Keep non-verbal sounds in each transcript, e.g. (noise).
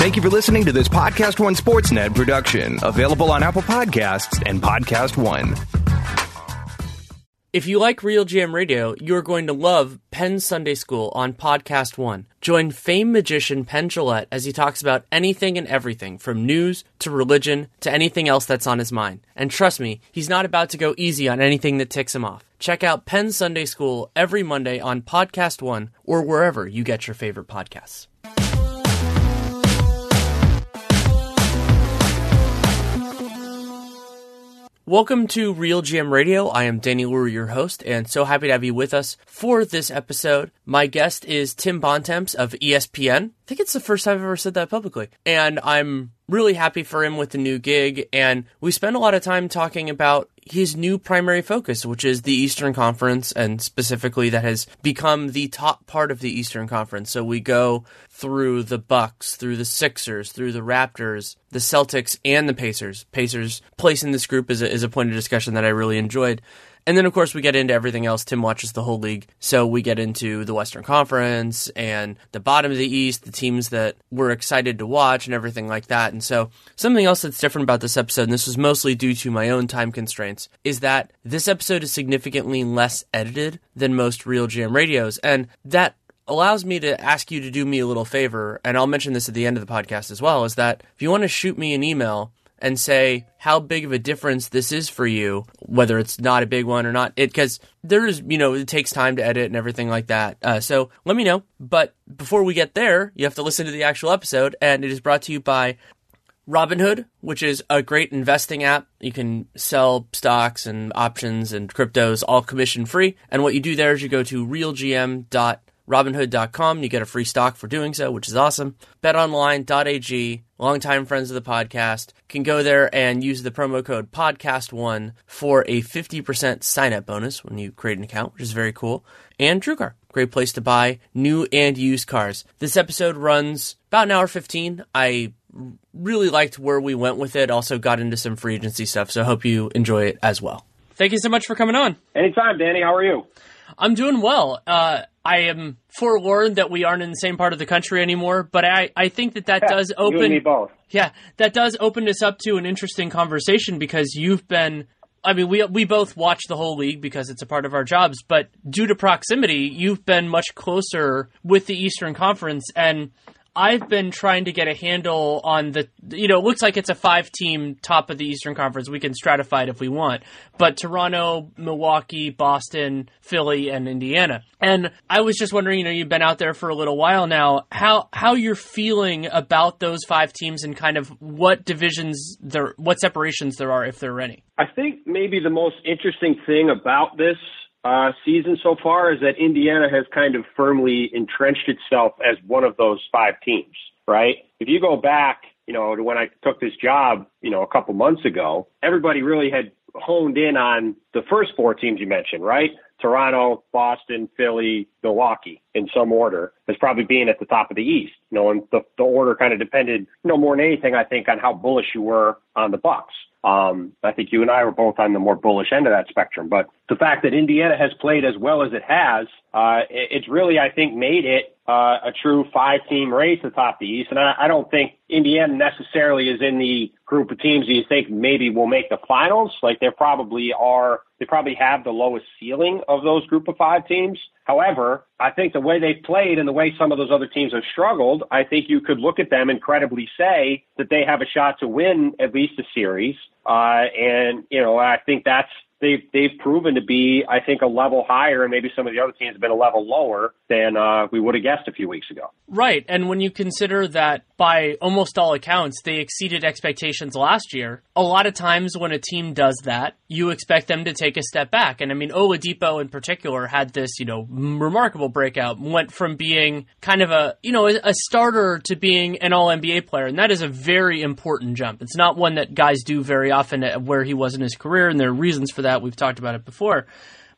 Thank you for listening to this Podcast One Sportsnet production, available on Apple Podcasts and Podcast One. If you like Real GM Radio, you are going to love Penn Sunday School on Podcast One. Join famed magician Penn Jillette as he talks about anything and everything from news to religion to anything else that's on his mind. And trust me, he's not about to go easy on anything that ticks him off. Check out Penn Sunday School every Monday on Podcast One or wherever you get your favorite podcasts. Welcome to Real GM Radio. I am Danny Leroux, your host, and so happy to have you with us for this episode. My guest is Tim Bontemps of ESPN. I think it's the first time I've ever said that publicly. And I'm really happy for him with the new gig. And we spent a lot of time talking about his new primary focus, which is the Eastern Conference, and specifically that has become the top part of the Eastern Conference. So we go through the Bucks, through the Sixers, through the Raptors, the Celtics, and the Pacers. Pacers place in this group is a, is a point of discussion that I really enjoyed. And then, of course, we get into everything else. Tim watches the whole league. So we get into the Western Conference and the bottom of the East, the teams that we're excited to watch and everything like that. And so something else that's different about this episode, and this was mostly due to my own time constraints, is that this episode is significantly less edited than most Real GM radios. And that allows me to ask you to do me a little favor, and I'll mention this at the end of the podcast as well, is that if you want to shoot me an email and say how big of a difference this is for you, whether it's not a big one or not, it because there is, you know, it takes time to edit and everything like that. Uh, so let me know. But before we get there, you have to listen to the actual episode, and it is brought to you by Robinhood, which is a great investing app. You can sell stocks and options and cryptos all commission free. And what you do there is you go to realgm.com robinhood.com. You get a free stock for doing so, which is awesome. BetOnline.ag, longtime friends of the podcast, can go there and use the promo code podcast1 for a 50% sign up bonus when you create an account, which is very cool. And TrueCar, great place to buy new and used cars. This episode runs about an hour 15. I really liked where we went with it, also got into some free agency stuff, so hope you enjoy it as well. Thank you so much for coming on. Anytime, Danny. How are you? I'm doing well. Uh, I am forewarned that we aren't in the same part of the country anymore, but I, I think that that Yeah, does you and open. me both. Yeah, that does open us up to an interesting conversation because you've been. I mean, we we both watch the whole league because it's a part of our jobs, but due to proximity, you've been much closer with the Eastern Conference, and I've been trying to get a handle on the. You know, it looks like it's a five team top of the Eastern Conference. We can stratify it if we want, but Toronto, Milwaukee, Boston, Philly, and Indiana. And I was just wondering, you know, you've been out there for a little while now. How how you're feeling about those five teams and kind of what divisions there, what separations there are, if there are any. I think maybe the most interesting thing about this uh, season so far is that Indiana has kind of firmly entrenched itself as one of those five teams, right? If you go back, you know, to when I took this job, you know, a couple months ago, everybody really had honed in on the first four teams you mentioned, right? Toronto, Boston, Philly, Milwaukee in some order as probably being at the top of the East. You know, and the, the order kind of depended, you know, more than anything, I think, on how bullish you were on the Bucks. Um, I think you and I were both on the more bullish end of that spectrum. But the fact that Indiana has played as well as it has, uh, it, it's really, I think, made it uh, a true five-team race atop the East. And I, I don't think Indiana necessarily is in the group of teams do you think maybe will make the finals? Like they probably are, they probably have the lowest ceiling of those group of five teams. However, I think the way they've played and the way some of those other teams have struggled, I think you could look at them and credibly say that they have a shot to win at least a series. Uh, and, you know, I think that's, they've they've proven to be, I think, a level higher, and maybe some of the other teams have been a level lower than uh, we would have guessed a few weeks ago. Right, and when you consider that by almost all accounts they exceeded expectations last year, a lot of times when a team does that, you expect them to take a step back. And I mean, Oladipo in particular had this, you know, remarkable breakout, went from being kind of a, you know, a starter to being an All NBA player, and that is a very important jump. It's not one that guys do very often where he was in his career, and there are reasons for that that. We've talked about it before.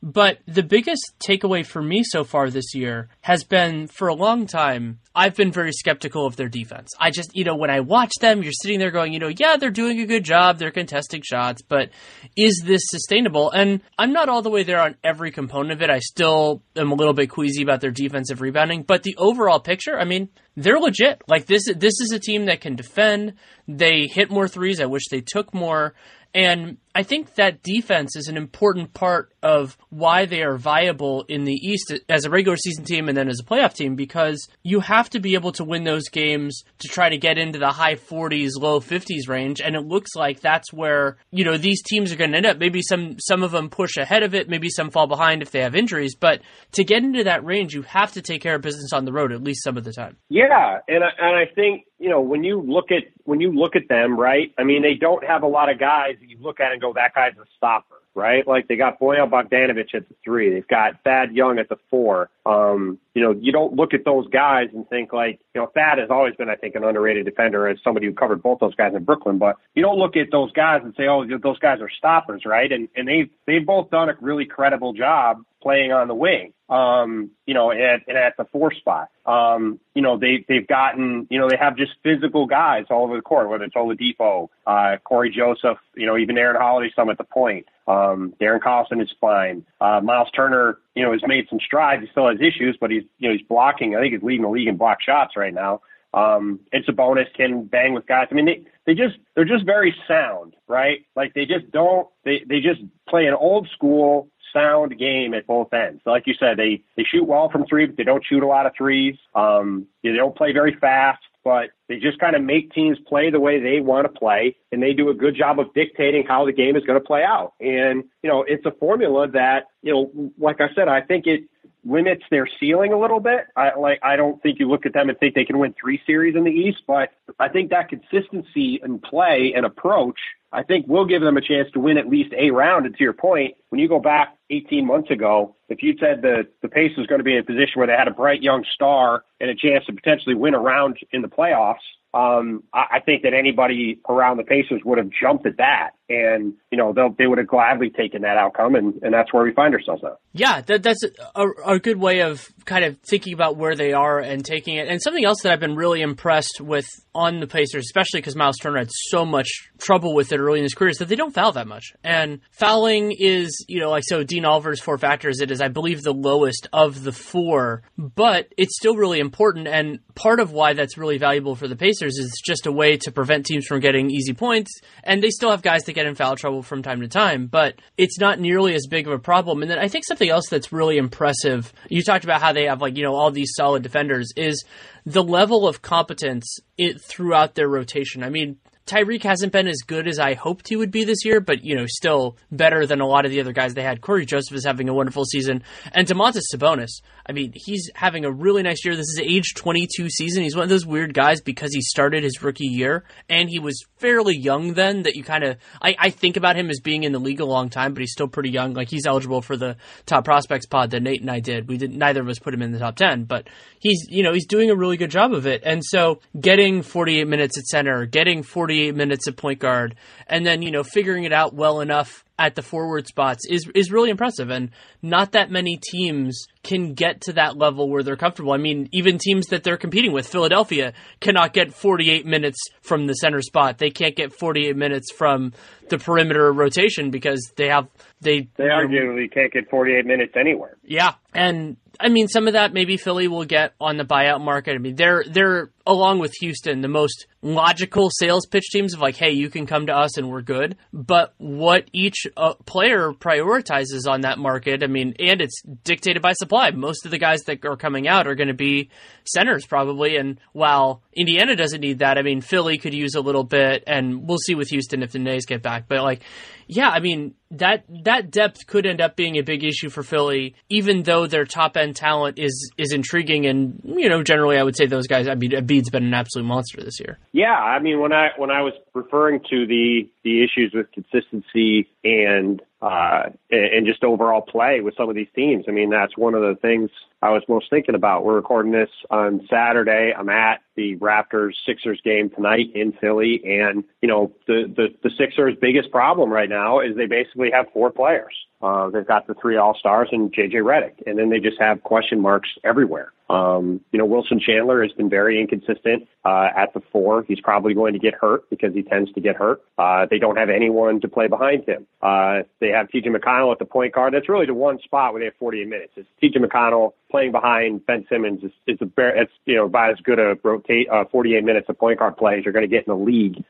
But the biggest takeaway for me so far this year has been for a long time, I've been very skeptical of their defense. I just, you know, when I watch them, you're sitting there going, you know, yeah, they're doing a good job, they're contesting shots, but is this sustainable? And I'm not all the way there on every component of it. I still am a little bit queasy about their defensive rebounding, but the overall picture, I mean, they're legit. Like this, this is a team that can defend. They hit more threes. I wish they took more. And I think that defense is an important part of why they are viable in the East as a regular season team and then as a playoff team because you have to be able to win those games to try to get into the high 40s, low 50s range. And it looks like that's where, you know, these teams are going to end up. Maybe some, some of them push ahead of it. Maybe some fall behind if they have injuries. But to get into that range, you have to take care of business on the road at least some of the time. Yeah. And I, and I think, you know, when you look at, when you look at them, right? I mean, they don't have a lot of guys that you look at and go, that guy's a stopper right? Like they got Bojan Bogdanovic at the three. They've got Thad Young at the four. Um, you know, you don't look at those guys and think like, you know, Thad has always been, I think, an underrated defender as somebody who covered both those guys in Brooklyn. But you don't look at those guys and say, oh, those guys are stoppers, right? And and they've they've both done a really credible job playing on the wing. Um, you know, and, and at the four spot. Um, you know, they they've gotten, you know, they have just physical guys all over the court, whether it's Oladipo, uh, Cory Joseph, you know, even Aaron Holiday, some at the point. Um, Darren Collison is fine. Uh, Miles Turner, you know, has made some strides. He still has issues, but he's, you know, he's blocking. I think he's leading the league in block shots right now. Um, it's a bonus, can bang with guys. I mean, they, they just, they're just very sound, right? Like they just don't, they, they just play an old school sound game at both ends. Like you said, they, they shoot well from three, but they don't shoot a lot of threes. Um, they don't play very fast but they just kind of make teams play the way they want to play, and they do a good job of dictating how the game is going to play out. And you know, it's a formula that you know, like I said, I think it limits their ceiling a little bit. I like I don't think you look at them and think they can win three series in the East, but I think that consistency in play and approach I think will give them a chance to win at least a round. And to your point, when you go back 18 months ago, if you said the the Pacers was going to be in a position where they had a bright young star and a chance to potentially win a round in the playoffs, um, I, I think that anybody around the Pacers would have jumped at that and you know they they would have gladly taken that outcome, and, and that's where we find ourselves now. Yeah, that, that's a, a good way of kind of thinking about where they are and taking it. And something else that I've been really impressed with on the Pacers, especially because Miles Turner had so much trouble with it early in his career, is that they don't foul that much. And fouling is, you know, like so Dean Oliver's four factors, it is, I believe, the lowest of the four, but it's still really important. And part of why that's really valuable for the Pacers is just a way to prevent teams from getting easy points. And they still have guys that get get in foul trouble from time to time, but it's not nearly as big of a problem. And then I think something else that's really impressive, you talked about how they have like, you know, all these solid defenders, is the level of competence it, throughout their rotation. I mean, Tyreke hasn't been as good as I hoped he would be this year, but you know, still better than a lot of the other guys they had. Cory Joseph is having a wonderful season, and Domantas Sabonis. I mean, he's having a really nice year. This is age 22 season. He's one of those weird guys because he started his rookie year, and he was fairly young then. That you kind of, I, I think about him as being in the league a long time, but he's still pretty young. Like he's eligible for the top prospects pod that Nate and I did. We did neither of us put him in the top 10, but he's you know he's doing a really good job of it. And so getting 48 minutes at center, getting 48 minutes at point guard, and then you know figuring it out well enough at the forward spots is is really impressive and not that many teams can get to that level where they're comfortable. I mean, even teams that they're competing with, Philadelphia cannot get 48 minutes from the center spot. They can't get 48 minutes from the perimeter rotation because they have they they arguably can't get 48 minutes anywhere. Yeah. And I mean, some of that maybe Philly will get on the buyout market. I mean, they're they're along with Houston the most logical sales pitch teams of like, hey, you can come to us and we're good. But what each uh, player prioritizes on that market, I mean, and it's dictated by supply. Most of the guys that are coming out are going to be centers probably. And while Indiana doesn't need that, I mean, Philly could use a little bit, and we'll see with Houston if the Nays get back. But like, yeah, I mean that that depth could end up being a big issue for Philly, even though their top end talent is is intriguing. And you know, generally, I would say those guys. I mean, Embiid's been an absolute monster this year. Yeah, I mean, when I when I was referring to the the issues with consistency and uh, and just overall play with some of these teams. I mean, that's one of the things I was most thinking about. We're recording this on Saturday. I'm at the Raptors Sixers game tonight in Philly, and you know the the, the Sixers' biggest problem right now is they basically have four players. Uh, they've got the three All Stars and JJ Redick, and then they just have question marks everywhere. Um, you know, Wilson Chandler has been very inconsistent uh, at the four. He's probably going to get hurt because he tends to get hurt. Uh, they don't have anyone to play behind him. Uh, they have TJ McConnell at the point guard. That's really the one spot where they have 48 minutes. It's TJ McConnell playing behind Ben Simmons is, is a it's you know about as good a rotate uh, 48 minutes of point guard play as you're going to get in the league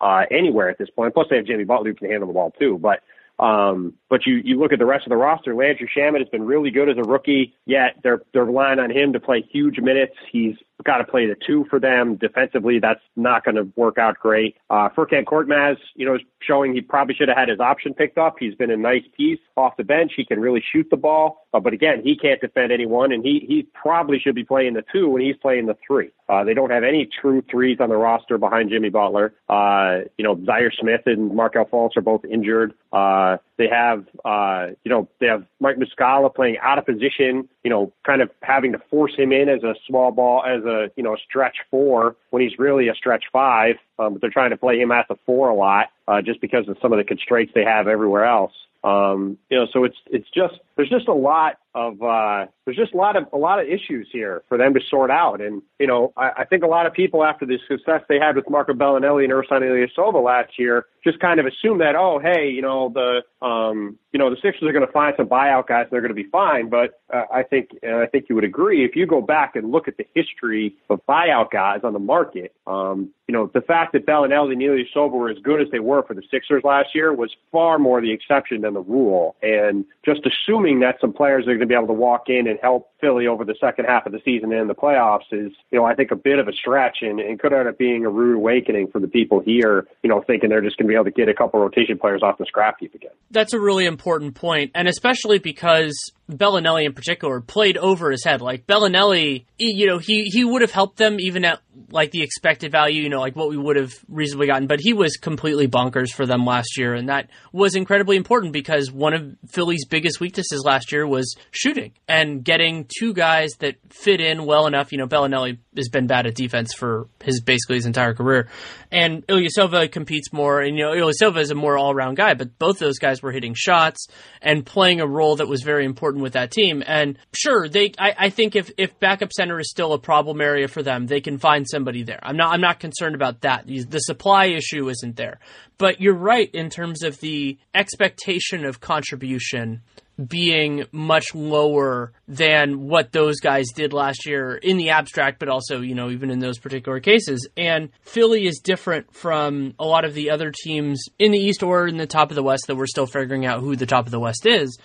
uh, anywhere at this point. Plus, they have Jimmy Butler who can handle the ball too, but. Um, but you, you look at the rest of the roster. Landry Shamet has been really good as a rookie, yet they're they're relying on him to play huge minutes. He's got to play the two for them defensively. That's not going to work out great. Uh, Furkan Korkmaz, you know, is showing he probably should have had his option picked up. He's been a nice piece off the bench. He can really shoot the ball, uh, but again, he can't defend anyone, and he he probably should be playing the two when he's playing the three. Uh, they don't have any true threes on the roster behind Jimmy Butler. Uh, you know, Zhaire Smith and Markelle Fultz are both injured. Uh, they have, uh, you know, they have Mike Muscala playing out of position, you know, kind of having to force him in as a small ball, as a, you know, a stretch four when he's really a stretch five. Um, but they're trying to play him at the four a lot, uh, just because of some of the constraints they have everywhere else. Um, you know, so it's, it's just, there's just a lot of uh, there's just a lot of a lot of issues here for them to sort out. And you know, I, I think a lot of people after the success they had with Marco Belinelli and Ersan Ilyasova last year just kind of assume that oh hey you know the um, you know the Sixers are going to find some buyout guys and they're going to be fine. But uh, I think and I think you would agree if you go back and look at the history of buyout guys on the market. Um, you know, the fact that Belinelli and Ilyasova were as good as they were for the Sixers last year was far more the exception than the rule. And just assuming that some players are going to be able to walk in and help Philly over the second half of the season and the playoffs is, you know, I think a bit of a stretch and, and could end up being a rude awakening for the people here, you know, thinking they're just going to be able to get a couple rotation players off the scrap heap again. That's a really important point, and especially because Belinelli in particular played over his head. Like Belinelli, you know, he he would have helped them even at like the expected value, you know, like what we would have reasonably gotten, but he was completely bonkers for them last year, and that was incredibly important because one of Philly's biggest weaknesses last year was shooting and getting two guys that fit in well enough. You know, Belinelli has been bad at defense for his basically his entire career, and Ilyasova competes more, and you know, Ilyasova is a more all around guy, but both those guys were hitting shots and playing a role that was very important with that team. And sure, they, I, I think if if backup center is still a problem area for them, they can find somebody there. I'm not I'm not concerned about that. The supply issue isn't there. But you're right in terms of the expectation of contribution being much lower than what those guys did last year in the abstract, but also, you know, even in those particular cases. And Philly is different from a lot of the other teams in the East or in the top of the West that we're still figuring out who the top of the West is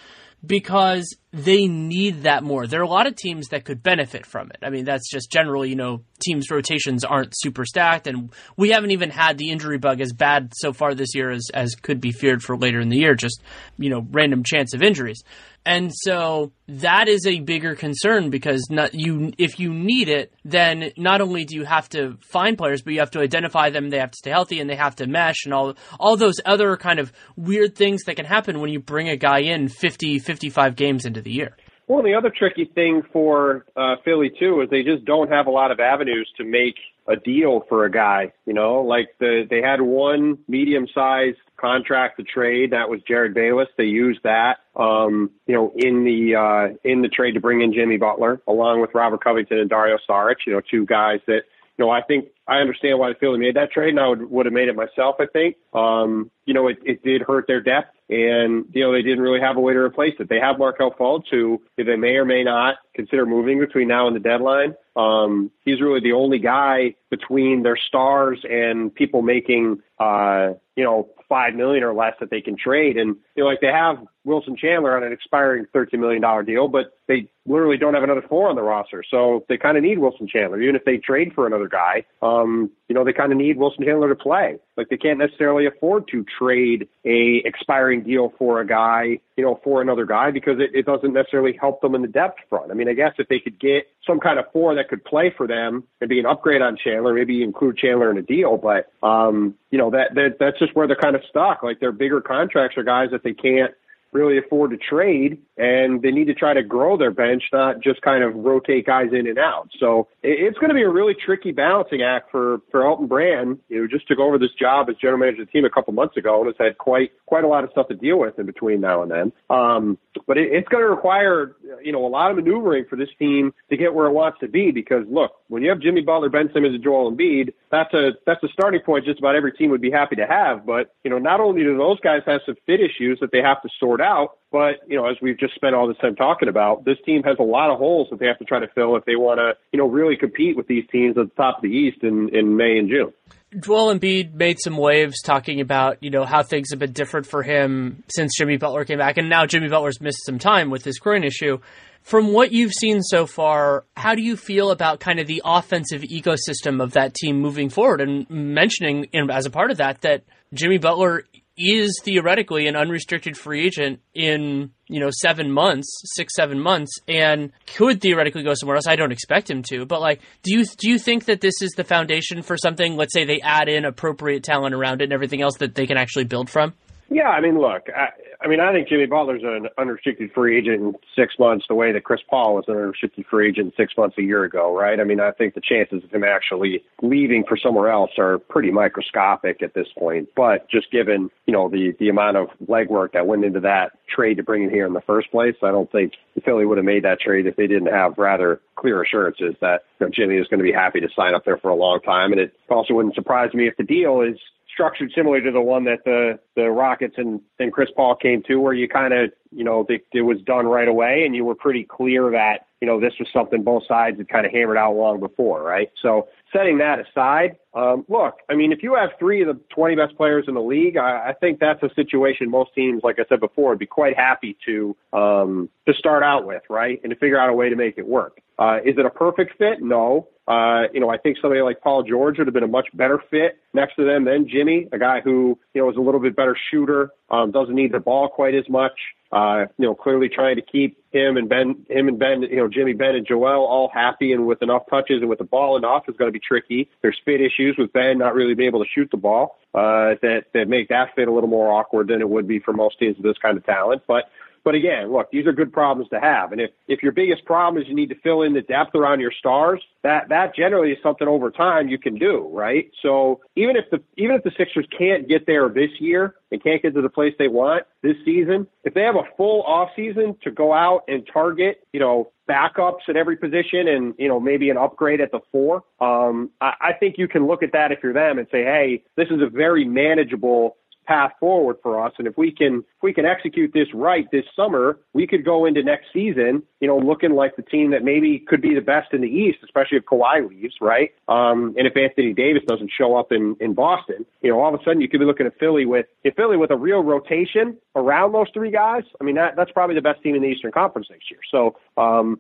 because they need that more. There are a lot of teams that could benefit from it. I mean, that's just generally, you know, teams' rotations aren't super stacked, and we haven't even had the injury bug as bad so far this year as, as could be feared for later in the year, just, you know, random chance of injuries. And so that is a bigger concern because not you if you need it, then not only do you have to find players, but you have to identify them, they have to stay healthy and they have to mesh and all all those other kind of weird things that can happen when you bring a guy in 50 55 games into the year. Well, the other tricky thing for uh, Philly too is they just don't have a lot of avenues to make a deal for a guy. You know, like the they had one medium sized contract to trade that was Jerryd Bayless. They used that, um, you know, in the uh, in the trade to bring in Jimmy Butler along with Robert Covington and Dario Saric. You know, two guys that you know, I think I understand why Philly made that trade, and I would would have made it myself. I think, um, you know, it, it did hurt their depth and you know they didn't really have a way to replace it. They have Markelle Fultz, who they may or may not consider moving between now and the deadline. Um, he's really the only guy between their stars and people making, uh, you know, five million or less that they can trade. And you know, like they have Wilson Chandler on an expiring $13 million deal, but they literally don't have another four on the roster. So they kind of need Wilson Chandler. Even if they trade for another guy, um, you know, they kind of need Wilson Chandler to play. Like they can't necessarily afford to trade a expiring deal for a guy, you know, for another guy because it, it doesn't necessarily help them in the depth front. I mean, I guess if they could get some kind of four that could play for them and be an upgrade on Chandler, maybe include Chandler in a deal, but, um, you know, that, that, that's just where they're kind of stuck. Like their bigger contracts are guys that they can't, really afford to trade and they need to try to grow their bench, not just kind of rotate guys in and out. So it's going to be a really tricky balancing act for, for Elton Brand, you know, just took over this job as general manager of the team a couple months ago and has had quite, quite a lot of stuff to deal with in between now and then. Um, but it, it's going to require, you know, a lot of maneuvering for this team to get where it wants to be because look, when you have Jimmy Butler, Ben Simmons, and Joel Embiid, that's a, that's a starting point just about every team would be happy to have. But, you know, not only do those guys have some fit issues that they have to sort out, but, you know, as we've just spent all this time talking about, this team has a lot of holes that they have to try to fill if they want to, you know, really compete with these teams at the top of the East in, in May and June. Joel Embiid made some waves talking about, you know, how things have been different for him since Jimmy Butler came back. And now Jimmy Butler's missed some time with his groin issue. From what you've seen so far, how do you feel about kind of the offensive ecosystem of that team moving forward? And mentioning as a part of that, that Jimmy Butler is theoretically an unrestricted free agent in you know seven months, six seven months, and could theoretically go somewhere else. I don't expect him to, but like, do you do you think that this is the foundation for something? Let's say they add in appropriate talent around it and everything else that they can actually build from. Yeah, I mean, look, I, I mean, I think Jimmy Butler's an unrestricted free agent in six months, the way that Chris Paul was an unrestricted free agent six months a year ago, right? I mean, I think the chances of him actually leaving for somewhere else are pretty microscopic at this point. But just given, you know, the the amount of legwork that went into that trade to bring him here in the first place, I don't think the Philly would have made that trade if they didn't have rather clear assurances that you know, Jimmy is going to be happy to sign up there for a long time. And it also wouldn't surprise me if the deal is structured similar to the one that the the Rockets and and Chris Paul came to, where you kind of you know it, it was done right away, and you were pretty clear that you know this was something both sides had kind of hammered out long before, right? So setting that aside, um, look, I mean, if you have three of the 20 best players in the league, I, I think that's a situation most teams, like I said before, would be quite happy to um, to start out with, right, and to figure out a way to make it work. Uh, is it a perfect fit? No. Uh, you know, I think somebody like Paul George would have been a much better fit next to them than Jimmy, a guy who, you know, is a little bit better shooter, um, doesn't need the ball quite as much. Uh, you know, clearly trying to keep him and Ben, him and Ben, you know, Jimmy, Ben, and Joel all happy and with enough touches and with the ball enough is going to be tricky. There's fit issues with Ben not really being able to shoot the ball uh, that that make that fit a little more awkward than it would be for most teams with this kind of talent. But but again, look, these are good problems to have. And if, if your biggest problem is you need to fill in the depth around your stars, that, that generally is something over time you can do, right? So even if the, even if the Sixers can't get there this year and can't get to the place they want this season, if they have a full off season to go out and target, you know, backups at every position and, you know, maybe an upgrade at the four, um, I, I think you can look at that if you're them and say, hey, this is a very manageable path forward for us. And if we can if we can execute this right this summer, we could go into next season, you know, looking like the team that maybe could be the best in the East, especially if Kawhi leaves, right? Um, and if Anthony Davis doesn't show up in in Boston, you know, all of a sudden you could be looking at Philly with if Philly with a real rotation around those three guys. I mean, that that's probably the best team in the Eastern Conference next year. So um,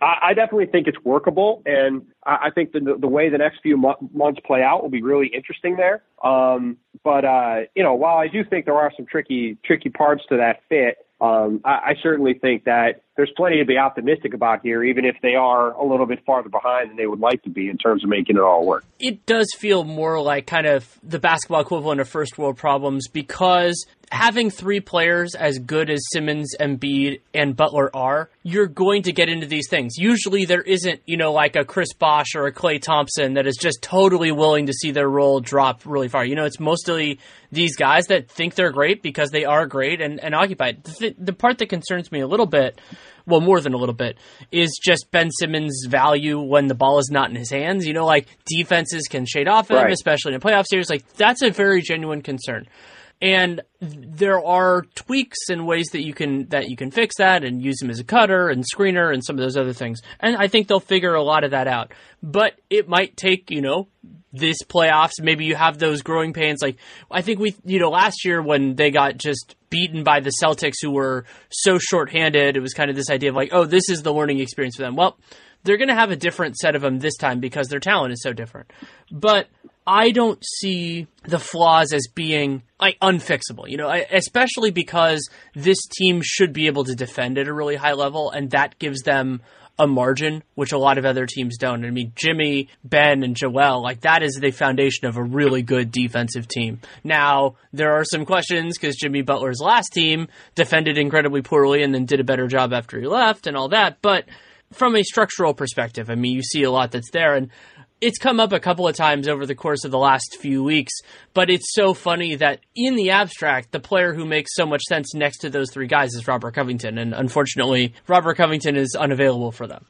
I, I definitely think it's workable, and I, I think the the way the next few mo- months play out will be really interesting there. Um, but uh, you know, while I do think there are some tricky tricky parts to that fit, um, I, I certainly think that there's plenty to be optimistic about here, even if they are a little bit farther behind than they would like to be in terms of making it all work. It does feel more like kind of the basketball equivalent of first world problems because having three players as good as Simmons, Embiid, and Butler are, you're going to get into these things. Usually there isn't, you know, like a Chris Bosh or a Klay Thompson that is just totally willing to see their role drop really far. You know, it's mostly these guys that think they're great because they are great and, and occupied. The, th- the part that concerns me a little bit well, more than a little bit, is just Ben Simmons' value when the ball is not in his hands. You know, like defenses can shade off him, right. especially in a playoff series. Like that's a very genuine concern. And there are tweaks and ways that you can that you can fix that and use him as a cutter and screener and some of those other things. And I think they'll figure a lot of that out. But it might take, you know, this playoffs, maybe you have those growing pains. Like I think we, you know, last year when they got just beaten by the Celtics, who were so shorthanded, it was kind of this idea of like, oh, this is the learning experience for them. Well, they're going to have a different set of them this time because their talent is so different. But I don't see the flaws as being like unfixable, you know, especially because this team should be able to defend at a really high level, and that gives them a margin, which a lot of other teams don't. I mean, Jimmy, Ben, and Joel, like that is the foundation of a really good defensive team. Now, there are some questions because Jimmy Butler's last team defended incredibly poorly and then did a better job after he left and all that, but from a structural perspective, I mean, you see a lot that's there. And it's come up a couple of times over the course of the last few weeks, but it's so funny that in the abstract, the player who makes so much sense next to those three guys is Robert Covington, and unfortunately, Robert Covington is unavailable for them.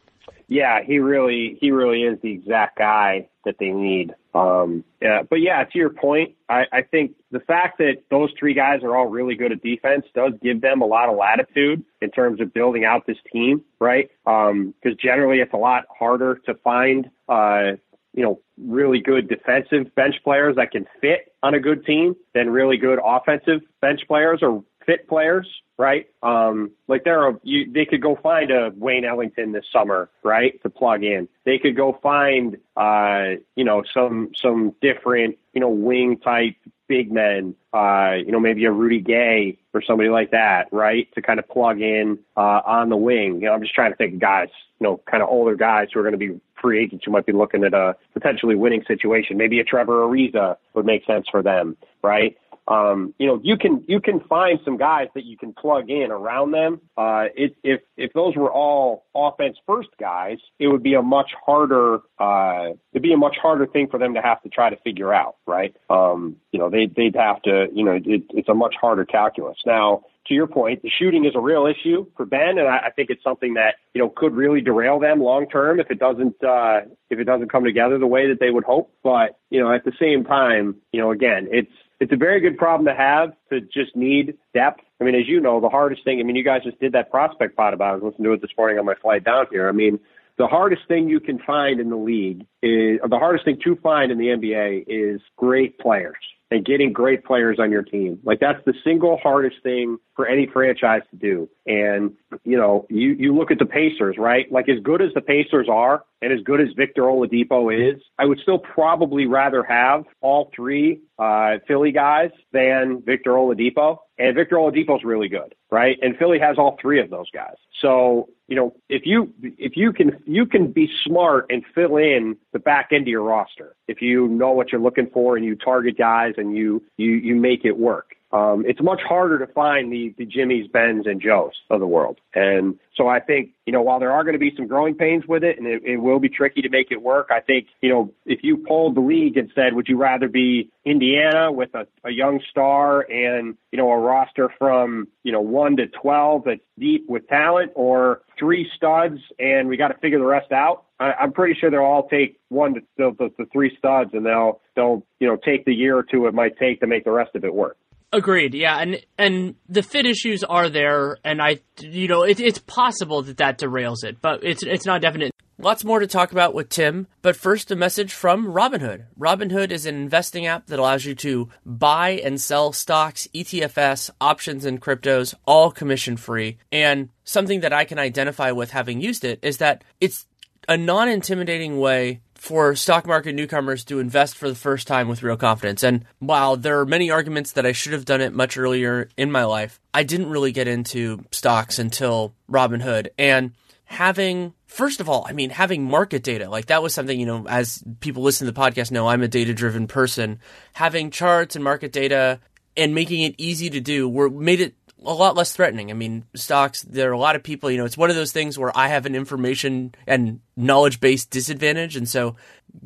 Yeah, he really he really is the exact guy that they need. Um, yeah, but yeah, to your point, I, I think the fact that those three guys are all really good at defense does give them a lot of latitude in terms of building out this team, right? Because um, generally, it's a lot harder to find uh, you know, really good defensive bench players that can fit on a good team than really good offensive bench players or fit players, right? Um, like there are, you, they could go find a Wayne Ellington this summer, right, to plug in. They could go find, uh, you know, some some different, you know, wing type big men, uh, you know, maybe a Rudy Gay or somebody like that, right, to kind of plug in uh, on the wing. You know, I'm just trying to think of guys, you know, kind of older guys who are going to be free agents who might be looking at a potentially winning situation. Maybe a Trevor Ariza would make sense for them, right? Um, you know, you can you can find some guys that you can plug in around them. Uh, it, if if those were all offense first guys, it would be a much harder uh, it'd be a much harder thing for them to have to try to figure out, right? Um, you know, they they'd have to you know it, it's a much harder calculus. Now, to your point, the shooting is a real issue for Ben, and I, I think it's something that you know could really derail them long term if it doesn't uh, if it doesn't come together the way that they would hope. But you know, at the same time, you know, again, it's it's a very good problem to have to just need depth. I mean, as you know, the hardest thing. I mean, you guys just did that prospect pod about. I was listening to it this morning on my flight down here. I mean, the hardest thing you can find in the league is, the hardest thing to find in the NBA is great players and getting great players on your team. Like that's the single hardest thing for any franchise to do. And, you know, you, you look at the Pacers, right? Like as good as the Pacers are and as good as Victor Oladipo is, I would still probably rather have all three uh, Philly guys than Victor Oladipo. And Victor Oladipo is really good, right? And Philly has all three of those guys. So, you know, if you if you can you can be smart and fill in the back end of your roster if you know what you're looking for and you target guys and you you you make it work. Um, it's much harder to find the, the Jimmys, Bens, and Joes of the world. And so I think, you know, while there are going to be some growing pains with it and it, it will be tricky to make it work, I think, you know, if you polled the league and said, would you rather be Indiana with a, a young star and, you know, a roster from, you know, 1 to 12 that's deep with talent or three studs and we got to figure the rest out? I'm pretty sure they'll all take one to the, the, the three studs and they'll, they'll, you know, take the year or two it might take to make the rest of it work. Agreed. Yeah, and and the fit issues are there, and I, you know, it, it's possible that that derails it, but it's it's not definite. Lots more to talk about with Tim, but first a message from Robinhood. Robinhood is an investing app that allows you to buy and sell stocks, ETFs, options, and cryptos, all commission free. And something that I can identify with having used it is that it's a non intimidating way for stock market newcomers to invest for the first time with real confidence. And while there are many arguments that I should have done it much earlier in my life, I didn't really get into stocks until Robinhood. And having first of all, I mean, having market data, like that was something, you know, as people listen to the podcast know, I'm a data driven person. Having charts and market data and making it easy to do were made it a lot less threatening. I mean, stocks, there are a lot of people, you know, it's one of those things where I have an information and knowledge based disadvantage. And so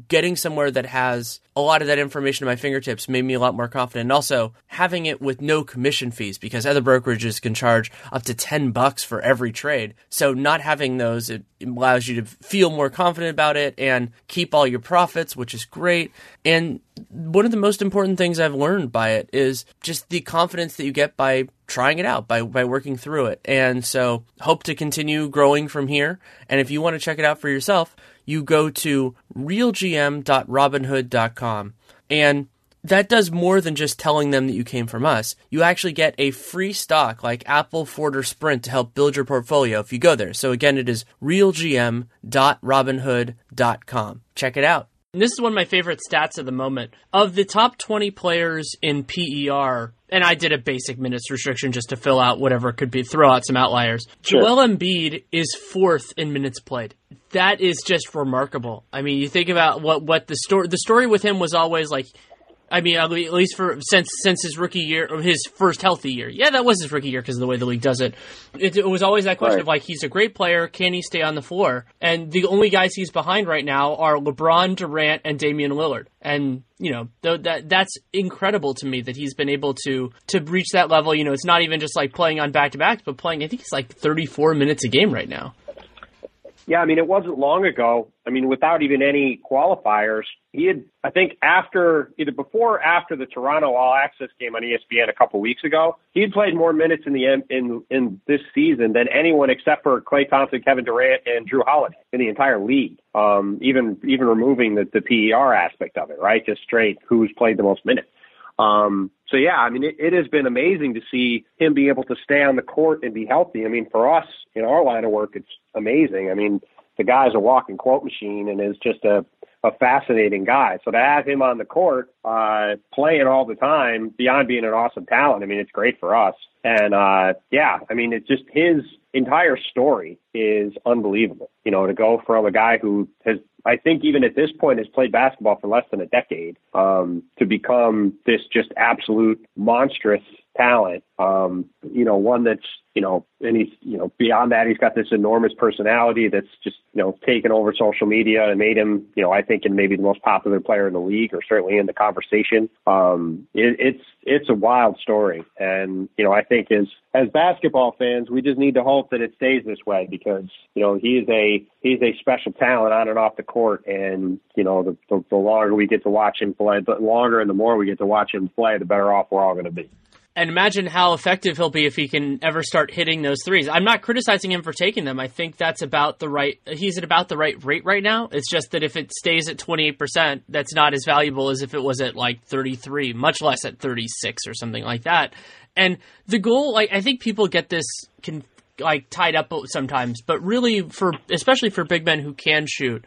getting somewhere that has a lot of that information at my fingertips made me a lot more confident. And also having it with no commission fees because other brokerages can charge up to 10 bucks for every trade. So not having those, it allows you to feel more confident about it and keep all your profits, which is great. And one of the most important things I've learned by it is just the confidence that you get by trying it out by by working through it. And so hope to continue growing from here. And if you want to check it out for yourself, you go to realgm.robinhood.com and that does more than just telling them that you came from us. You actually get a free stock like Apple, Ford, or Sprint to help build your portfolio if you go there. So again, it is realgm.robinhood.com. Check it out. And this is one of my favorite stats of the moment. Of the top 20 players in PER, and I did a basic minutes restriction just to fill out whatever could be, throw out some outliers. Sure. Joel Embiid is fourth in minutes played. That is just remarkable. I mean, you think about what, what the story, the story with him was always like, I mean, at least for since since his rookie year, or his first healthy year. Yeah, that was his rookie year because of the way the league does it. It, it was always that question right. of like, he's a great player, can he stay on the floor? And the only guys he's behind right now are LeBron, Durant, and Damian Lillard. And you know, th- that that's incredible to me that he's been able to to reach that level. You know, it's not even just like playing on back to backs, but playing. I think it's like 34 minutes a game right now. Yeah, I mean, it wasn't long ago. I mean, without even any qualifiers, he had, I think, after either before or after the Toronto All Access game on ESPN a couple weeks ago, he had played more minutes in the in in this season than anyone except for Klay Thompson, Kevin Durant, and Jrue Holiday in the entire league. Um, even even removing the, the PER aspect of it, right? Just straight who's played the most minutes. Um, so yeah, I mean, it, it has been amazing to see him be able to stay on the court and be healthy. I mean, for us in our line of work, it's amazing. I mean, the guy's a walking quote machine and is just a, a fascinating guy. So to have him on the court, uh, playing all the time beyond being an awesome talent, I mean, it's great for us. And, uh, yeah, I mean, it's just his entire story is unbelievable. You know, to go from a guy who has I think even at this point has played basketball for less than a decade um, to become this just absolute monstrous talent. Um, you know, one that's you know, and he's you know beyond that, he's got this enormous personality that's just you know taken over social media and made him you know I think in maybe the most popular player in the league or certainly in the conversation. Um, it, it's it's a wild story, and you know I think as as basketball fans, we just need to hope that it stays this way because you know he's a he's a special talent on and off the court, and you know the the, the longer we get to watch him play, the longer and the more we get to watch him play, the better off we're all going to be and imagine how effective he'll be if he can ever start hitting those threes. I'm not criticizing him for taking them. I think that's about the right. He's at about the right rate right now. It's just that if it stays at 28%, that's not as valuable as if it was at like 33, much less at 36 or something like that. And the goal, like I think people get this can like tied up sometimes, but really for especially for big men who can shoot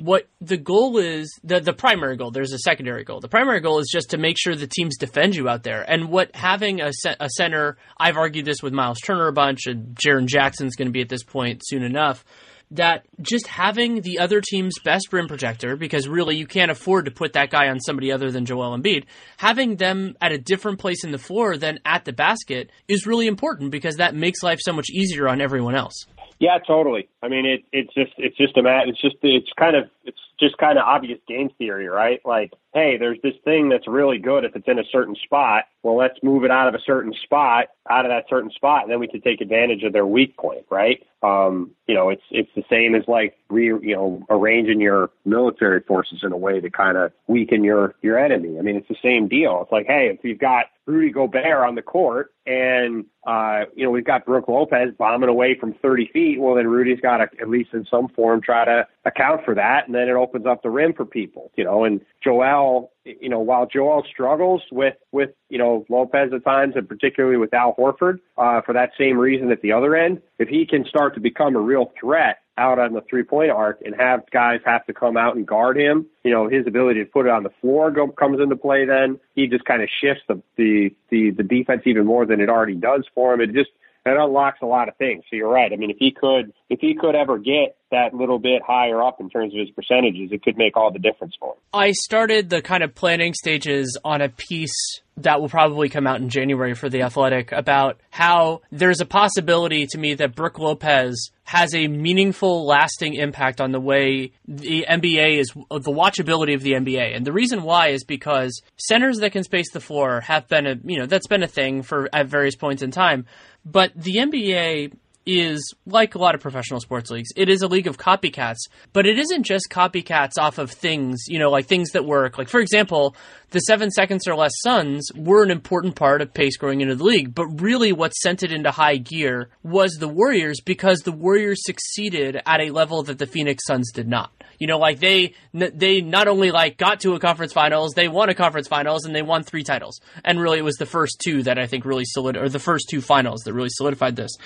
what the goal is the the primary goal there's a secondary goal the primary goal is just to make sure the teams defend you out there and what having a, a center i've argued this with miles turner a bunch and Jaren jackson's going to be at this point soon enough that just having the other team's best rim protector, because really you can't afford to put that guy on somebody other than Joel Embiid, having them at a different place in the floor than at the basket is really important because that makes life so much easier on everyone else. Yeah, totally. I mean, it it's just it's just a mat. It's just it's kind of it's just kind of obvious game theory, right? Like, hey, there's this thing that's really good if it's in a certain spot. Well, let's move it out of a certain spot, out of that certain spot, and then we can take advantage of their weak point, right? Um, you know, it's it's the same as like re, you know arranging your military forces in a way to kind of weaken your your enemy. I mean, it's the same deal. It's like, hey, if you've got Rudy Gobert on the court, and uh, you know we've got Brook Lopez bombing away from 30 feet. Well, then Rudy's got to at least in some form try to account for that, and then it opens up the rim for people. You know, and Joel, you know, while Joel struggles with with you know Lopez at times, and particularly with Al Horford, uh, for that same reason at the other end, if he can start to become a real threat out on the three point arc and have guys have to come out and guard him, you know, his ability to put it on the floor go, comes into play then. He just kind of shifts the, the, the, the defense even more than it already does for him. It just, it unlocks a lot of things. So you're right. I mean, if he could, if he could ever get that little bit higher up in terms of his percentages, it could make all the difference for him. I started the kind of planning stages on a piece that will probably come out in January for the Athletic about how there's a possibility to me that Brook Lopez has a meaningful, lasting impact on the way the NBA is, the watchability of the NBA. And the reason why is because centers that can space the floor have been a, you know, that's been a thing for at various points in time. But the NBA is like a lot of professional sports leagues. It is a league of copycats, but it isn't just copycats off of things, you know, like things that work. Like, for example, the seven seconds or less Suns were an important part of pace growing into the league, but really what sent it into high gear was the Warriors because the Warriors succeeded at a level that the Phoenix Suns did not. You know, like they they not only like got to a conference finals, they won a conference finals and they won three titles. And really, it was the first two that I think really solid, or the first two finals that really solidified this.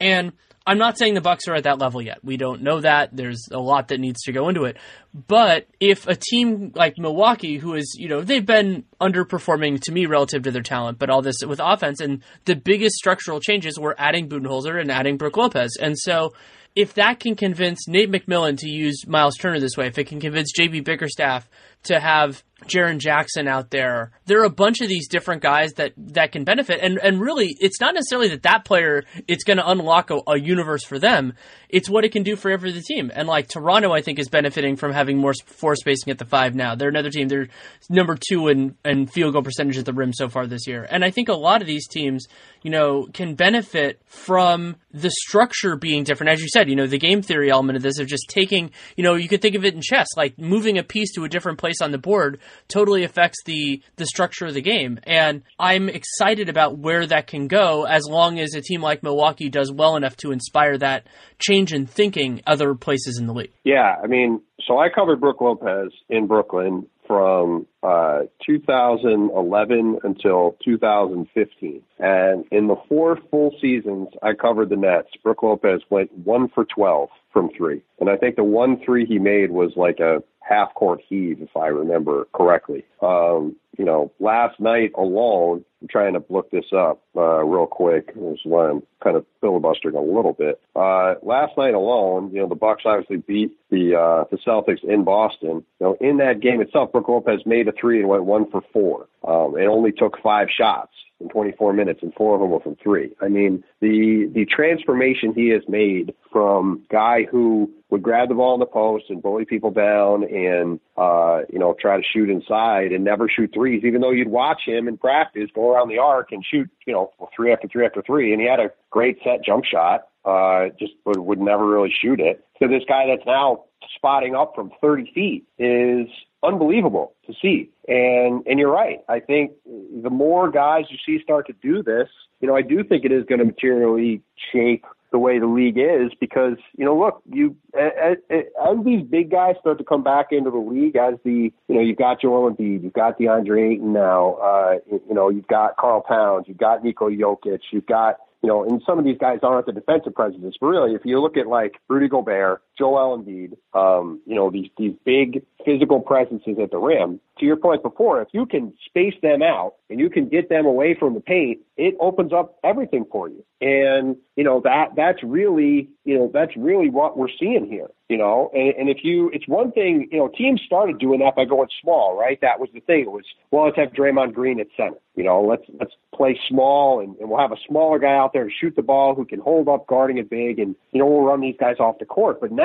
And I'm not saying the Bucks are at that level yet. We don't know that. There's a lot that needs to go into it. But if a team like Milwaukee, who is, you know, they've been underperforming to me relative to their talent, but all this with offense, and the biggest structural changes were adding Budenholzer and adding Brook Lopez. And so if that can convince Nate McMillan to use Myles Turner this way, if it can convince JB Bickerstaff to have Jaren Jackson out there. There are a bunch of these different guys that that can benefit, and and really, it's not necessarily that that player it's going to unlock a, a, universe for them. It's what it can do for every other team. And like Toronto, I think is benefiting from having more floor spacing at the five now. They're another team. They're number two in in field goal percentage at the rim so far this year. And I think a lot of these teams, you know, can benefit from the structure being different. As you said, you know, the game theory element of this of just taking, you know, you could think of it in chess, like moving a piece to a different place on the board totally affects the the structure of the game. And I'm excited about where that can go as long as a team like Milwaukee does well enough to inspire that change in thinking other places in the league. Yeah, I mean, so I covered Brook Lopez in Brooklyn from uh, 2011 until 2015. And in the four full seasons I covered the Nets, Brook Lopez went one for 12 from three. And I think the one three he made was like a half court heave, if I remember correctly. Um, you know, last night alone, I'm trying to look this up uh, real quick. This is why I'm kind of filibustering a little bit. Uh, last night alone, you know, the Bucks obviously beat the uh, the Celtics in Boston. You know, in that game itself, Brook Lopez made a three and went one for four. Um, it only took five shots in 24 minutes, and four of them were from three. I mean, the the transformation he has made from guy who would grab the ball in the post and bully people down and uh, you know try to shoot inside and never shoot threes, even though you'd watch him in practice go around the arc and shoot you know three after three after three, and he had a great set jump shot. Uh, just would, would never really shoot it. So this guy that's now spotting up from 30 feet is unbelievable to see. And and you're right. I think the more guys you see start to do this, you know, I do think it is going to materially shape the way the league is because you know, look, you as, as these big guys start to come back into the league, as the you know, you've got Joel Embiid, you've got DeAndre Ayton now, uh, you know, you've got Karl Towns, you've got Nikola Jokic, you've got you know, and some of these guys aren't the defensive presence, but really, if you look at like Rudy Gobert, Joel Embiid, um, you know, these these big physical presences at the rim. To your point before, if you can space them out and you can get them away from the paint, it opens up everything for you. And you know that that's really you know that's really what we're seeing here. You know, and, and if you, it's one thing. You know, teams started doing that by going small, right? That was the thing. It was well, let's have Draymond Green at center. You know, let's let's play small and, and we'll have a smaller guy out there to shoot the ball who can hold up guarding it big, and you know we'll run these guys off the court. But now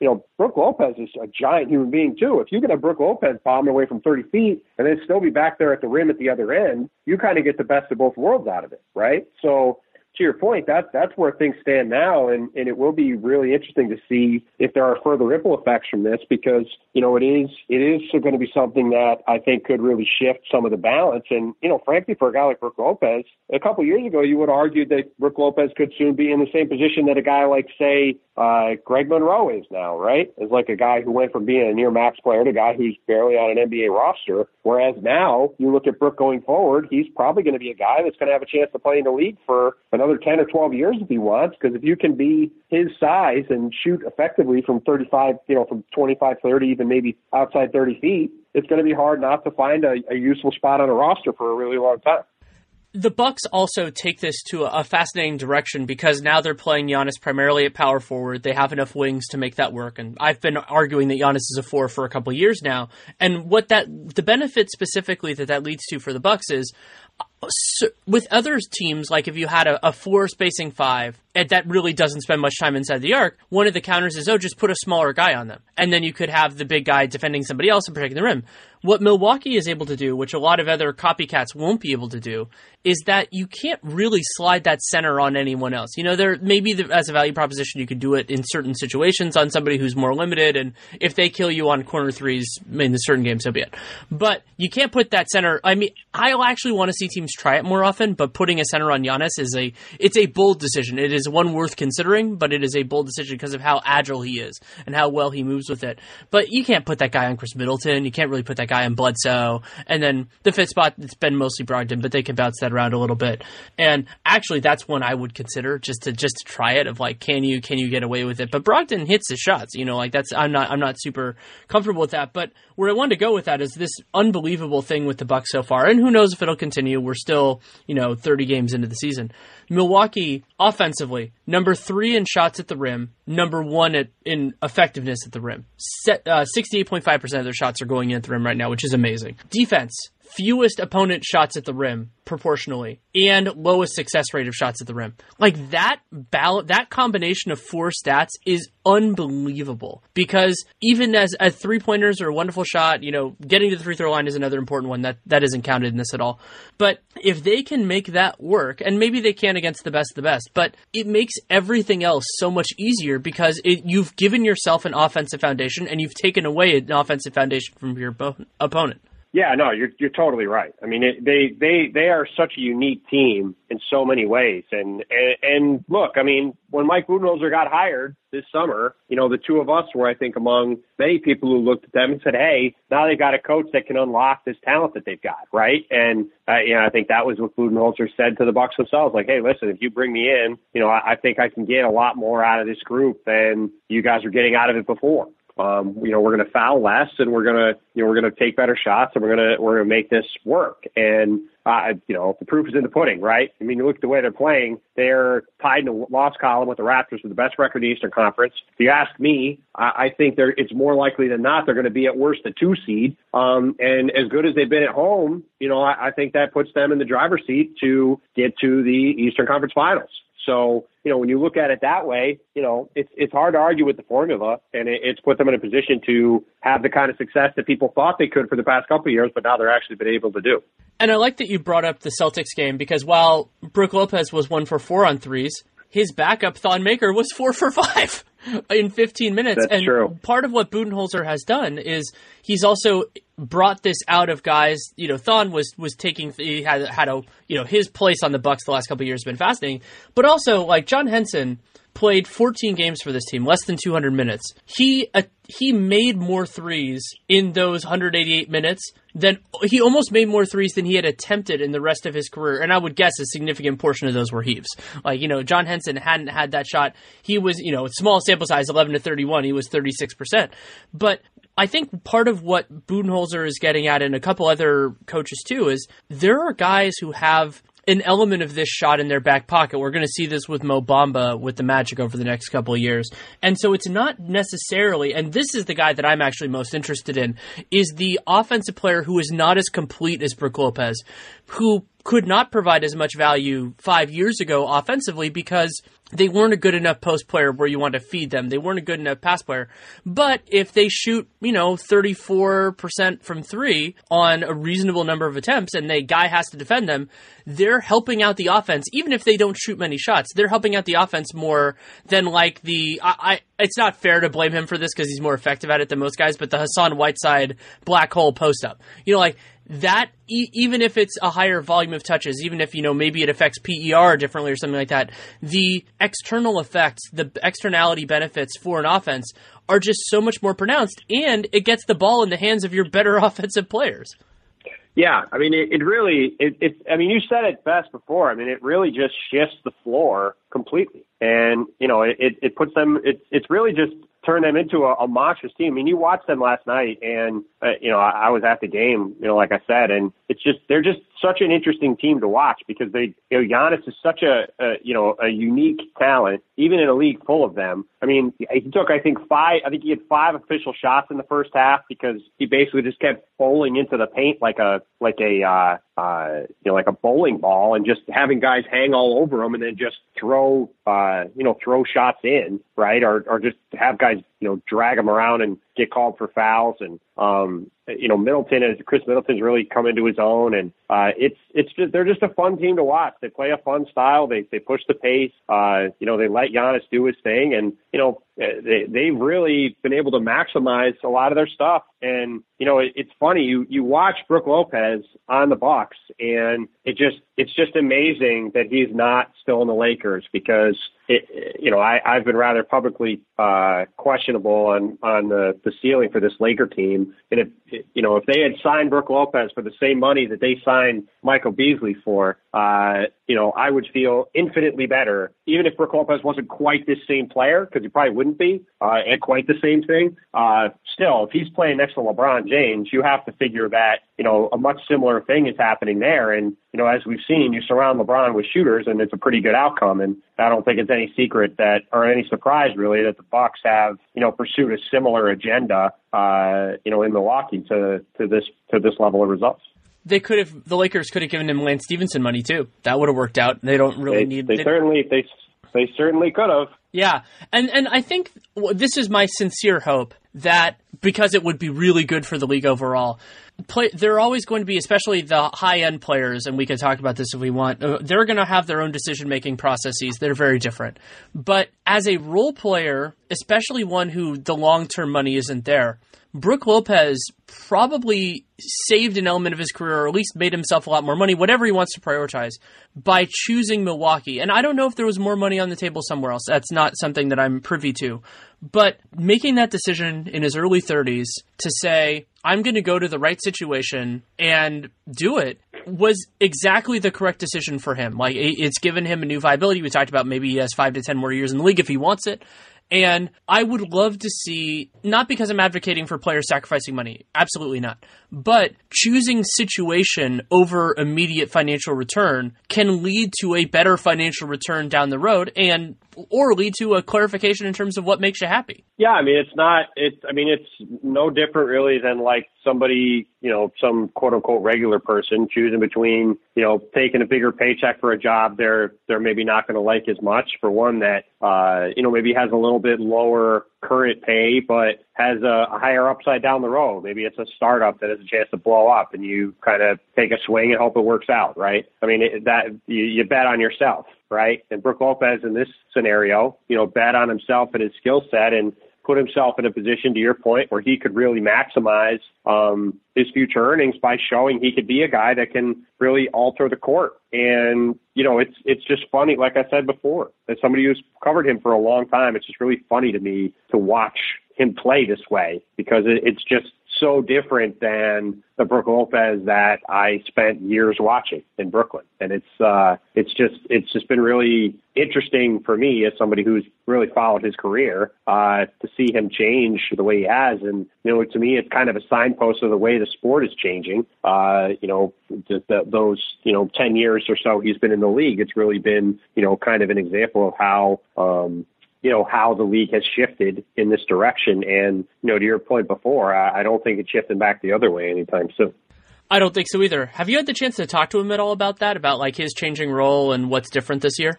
you know, Brook Lopez is a giant human being too. If you can have Brook Lopez bombing away from 30 feet and then still be back there at the rim at the other end, you kind of get the best of both worlds out of it, right? So to your point, that's that's where things stand now, and and it will be really interesting to see if there are further ripple effects from this because you know it is it is going to be something that I think could really shift some of the balance. And you know, frankly, for a guy like Brook Lopez, a couple years ago, you would argue that Brook Lopez could soon be in the same position that a guy like say uh, Greg Monroe is now, right? As like a guy who went from being a near max player to a guy who's barely on an NBA roster. Whereas now you look at Brook going forward, he's probably going to be a guy that's going to have a chance to play in the league for another 10 or 12 years if he wants. Because if you can be his size and shoot effectively from 35, you know, from 25, 30, even maybe outside 30 feet, it's going to be hard not to find a, a useful spot on a roster for a really long time. the Bucks also take this to a, fascinating direction because now they're playing Giannis primarily at power forward. They have enough wings to make that work, and I've been arguing that Giannis is a four for a couple years now. And what that the benefit specifically that that leads to for the Bucks is with other teams, like if you had a, a, four spacing five and that really doesn't spend much time inside the arc, one of the counters is, oh, just put a smaller guy on them. And then you could have the big guy defending somebody else and protecting the rim. What Milwaukee is able to do, which a lot of other copycats won't be able to do, is that you can't really slide that center on anyone else. You know, there maybe the, as a value proposition you could do it in certain situations on somebody who's more limited, and if they kill you on corner threes in a certain game, so be it. But you can't put that center. I mean, I actually want to see teams try it more often, but putting a center on Giannis is a it's a bold decision. It is one worth considering, but it is a bold decision because of how agile he is and how well he moves with it. But you can't put that guy on Khris Middleton. You can't really put that guy on Bledsoe. And then the fifth spot, it's been mostly Brogdon, but they can bounce that around a little bit. And actually, that's one I would consider just to just to try it. Of like, can you can you get away with it? But Brogdon hits his shots. You know, like that's I'm not I'm not super comfortable with that. But where I wanted to go with that is this unbelievable thing with the Bucks so far, and who knows if it'll continue. We're still you know 30 games into the season. Milwaukee offensively, number three in shots at the rim, number one at, in effectiveness at the rim. Set, uh, 68.5% of their shots are going in at the rim right now, which is amazing. Defense, fewest opponent shots at the rim proportionally and lowest success rate of shots at the rim. Like that ball- that combination of four stats is unbelievable because even as, as three pointers are a wonderful shot, you know, getting to the free throw line is another important one that that isn't counted in this at all. But if they can make that work, and maybe they can against the best of the best, but it makes everything else so much easier because it, you've given yourself an offensive foundation and you've taken away an offensive foundation from your opponent. Yeah, no, you're you're totally right. I mean, it, they they they are such a unique team in so many ways. And and, and look, I mean, when Mike Budenholzer got hired this summer, you know, the two of us were, I think, among many people who looked at them and said, "Hey, now they've got a coach that can unlock this talent that they've got." Right? And uh, you know, I think that was what Budenholzer said to the Bucks themselves, like, "Hey, listen, if you bring me in, you know, I, I think I can get a lot more out of this group than you guys are getting out of it before." Um, you know, we're going to foul less and we're going to, you know, we're going to take better shots and we're going to, we're going to make this work. And, uh, you know, the proof is in the pudding, right? I mean, you look at the way they're playing, they're tied in the loss column with the Raptors with the best record in the Eastern Conference. If you ask me, I, I think they're, it's more likely than not they're going to be at worst the two seed. Um, and as good as they've been at home, you know, I, I think that puts them in the driver's seat to get to the Eastern Conference Finals. So, you know, when you look at it that way, you know, it's it's hard to argue with the formula, and it, it's put them in a position to have the kind of success that people thought they could for the past couple of years, but now they're actually been able to do. And I like that you brought up the Celtics game because while Brook Lopez was one for four on threes, his backup Thon Maker was four for five (laughs) in 15 minutes. That's and true. part of what Budenholzer has done is he's also brought this out of guys. You know, Thon was was taking he had had a you know his place on the Bucks the last couple years has been fascinating, but also like John Henson played 14 games for this team, less than 200 minutes. He uh, he made more threes in those 188 minutes than he almost made more threes than he had attempted in the rest of his career. And I would guess a significant portion of those were heaves. Like, you know, John Henson hadn't had that shot. He was, you know, small sample size, 11 to 31. He was 36%. But I think part of what Budenholzer is getting at, and a couple other coaches too, is there are guys who have an element of this shot in their back pocket. We're going to see this with Mo Bamba with the Magic over the next couple of years. And so it's not necessarily, and this is the guy that I'm actually most interested in, is the offensive player who is not as complete as Brook Lopez, who could not provide as much value five years ago offensively because – they weren't a good enough post player where you want to feed them. They weren't a good enough pass player. But if they shoot, you know, 34% from three on a reasonable number of attempts and the guy has to defend them, they're helping out the offense, even if they don't shoot many shots. They're helping out the offense more than like the, I, I it's not fair to blame him for this because he's more effective at it than most guys, but the Hassan Whiteside black hole post up. You know, like that e- even if it's a higher volume of touches, even if you know maybe it affects PER differently or something like that, the external effects, the externality benefits for an offense are just so much more pronounced, and it gets the ball in the hands of your better (laughs) offensive players. Yeah, I mean, it, it really, it, it, I mean, you said it best before. I mean, it really just shifts the floor completely, and you know, it, it puts them. It's it's really just turn them into a, a monstrous team. I mean, you watched them last night, and uh, you know, I, I was at the game, you know, like I said, and it's just they're just such an interesting team to watch because they you know Giannis is such a, a you know a unique talent even in a league full of them. I mean, he took I think five I think he had five official shots in the first half because he basically just kept bowling into the paint like a like a uh, uh, you know like a bowling ball and just having guys hang all over him and then just throw uh, you know throw shots in right or or just have guys you know drag them around and get called for fouls and um you know Middleton is Khris Middleton's really come into his own and uh it's it's just they're just a fun team to watch. They play a fun style. They they push the pace. Uh you know they let Giannis do his thing and you know they they've really been able to maximize a lot of their stuff and you know it, it's funny you you watch Brook Lopez on the Bucks and it just it's just amazing that he's not still in the Lakers because it, you know, I, I've been rather publicly uh, questionable on on the, the ceiling for this Laker team. And if you know, if they had signed Brook Lopez for the same money that they signed Michael Beasley for, uh, you know, I would feel infinitely better, even if Brook Lopez wasn't quite this same player, because he probably wouldn't be, uh, and quite the same thing. Uh, still, if he's playing next to LeBron James, you have to figure that you know a much similar thing is happening there. And you know, as we've seen, you surround LeBron with shooters, and it's a pretty good outcome. And I don't think it's any secret that, or any surprise really, that the Bucks have you know pursued a similar agenda, uh, you know, in Milwaukee to to this to this level of results they could have the Lakers could have given him Lance Stephenson money too. That would have worked out. They don't really they, need. They, they certainly they they certainly could have. Yeah, and and I think this is my sincere hope that because it would be really good for the league overall. Play, they're always going to be, especially the high end players, and we can talk about this if we want. Uh, they're going to have their own decision making processes. They're very different. But as a role player, especially one who the long term money isn't there, Brook Lopez probably saved an element of his career, or at least made himself a lot more money, whatever he wants to prioritize, by choosing Milwaukee. And I don't know if there was more money on the table somewhere else. That's not something that I'm privy to. But making that decision in his early 30s to say, I'm going to go to the right situation and do it was exactly the correct decision for him. Like, it's given him a new viability. We talked about maybe he has five to 10 more years in the league if he wants it. And I would love to see, not because I'm advocating for players sacrificing money, absolutely not, but choosing situation over immediate financial return can lead to a better financial return down the road. And or lead to a clarification in terms of what makes you happy. Yeah, I mean it's not it's I mean it's no different really than like somebody, you know, some quote unquote regular person choosing between, you know, taking a bigger paycheck for a job they're they're maybe not going to like as much for one that uh, you know, maybe has a little bit lower current pay but has a, a higher upside down the road. Maybe it's a startup that has a chance to blow up and you kind of take a swing and hope it works out, right? I mean, it, that you, you bet on yourself right? And Brook Lopez in this scenario, you know, bet on himself and his skill set and put himself in a position, to your point, where he could really maximize um, his future earnings by showing he could be a guy that can really alter the court. And you know, it's it's just funny, like I said before, as somebody who's covered him for a long time, it's just really funny to me to watch him play this way because it, it's just so different than the Brook Lopez that I spent years watching in Brooklyn. And it's uh it's just it's just been really interesting for me as somebody who's really followed his career, uh, to see him change the way he has. And, you know, to me it's kind of a signpost of the way the sport is changing. Uh, you know, the, the, those, you know, ten years or so he's been in the league, it's really been, you know, kind of an example of how um you know, how the league has shifted in this direction. And, you know, to your point before, I, I don't think it's shifting back the other way anytime soon. I don't think so either. Have you had the chance to talk to him at all about that, about like his changing role and what's different this year?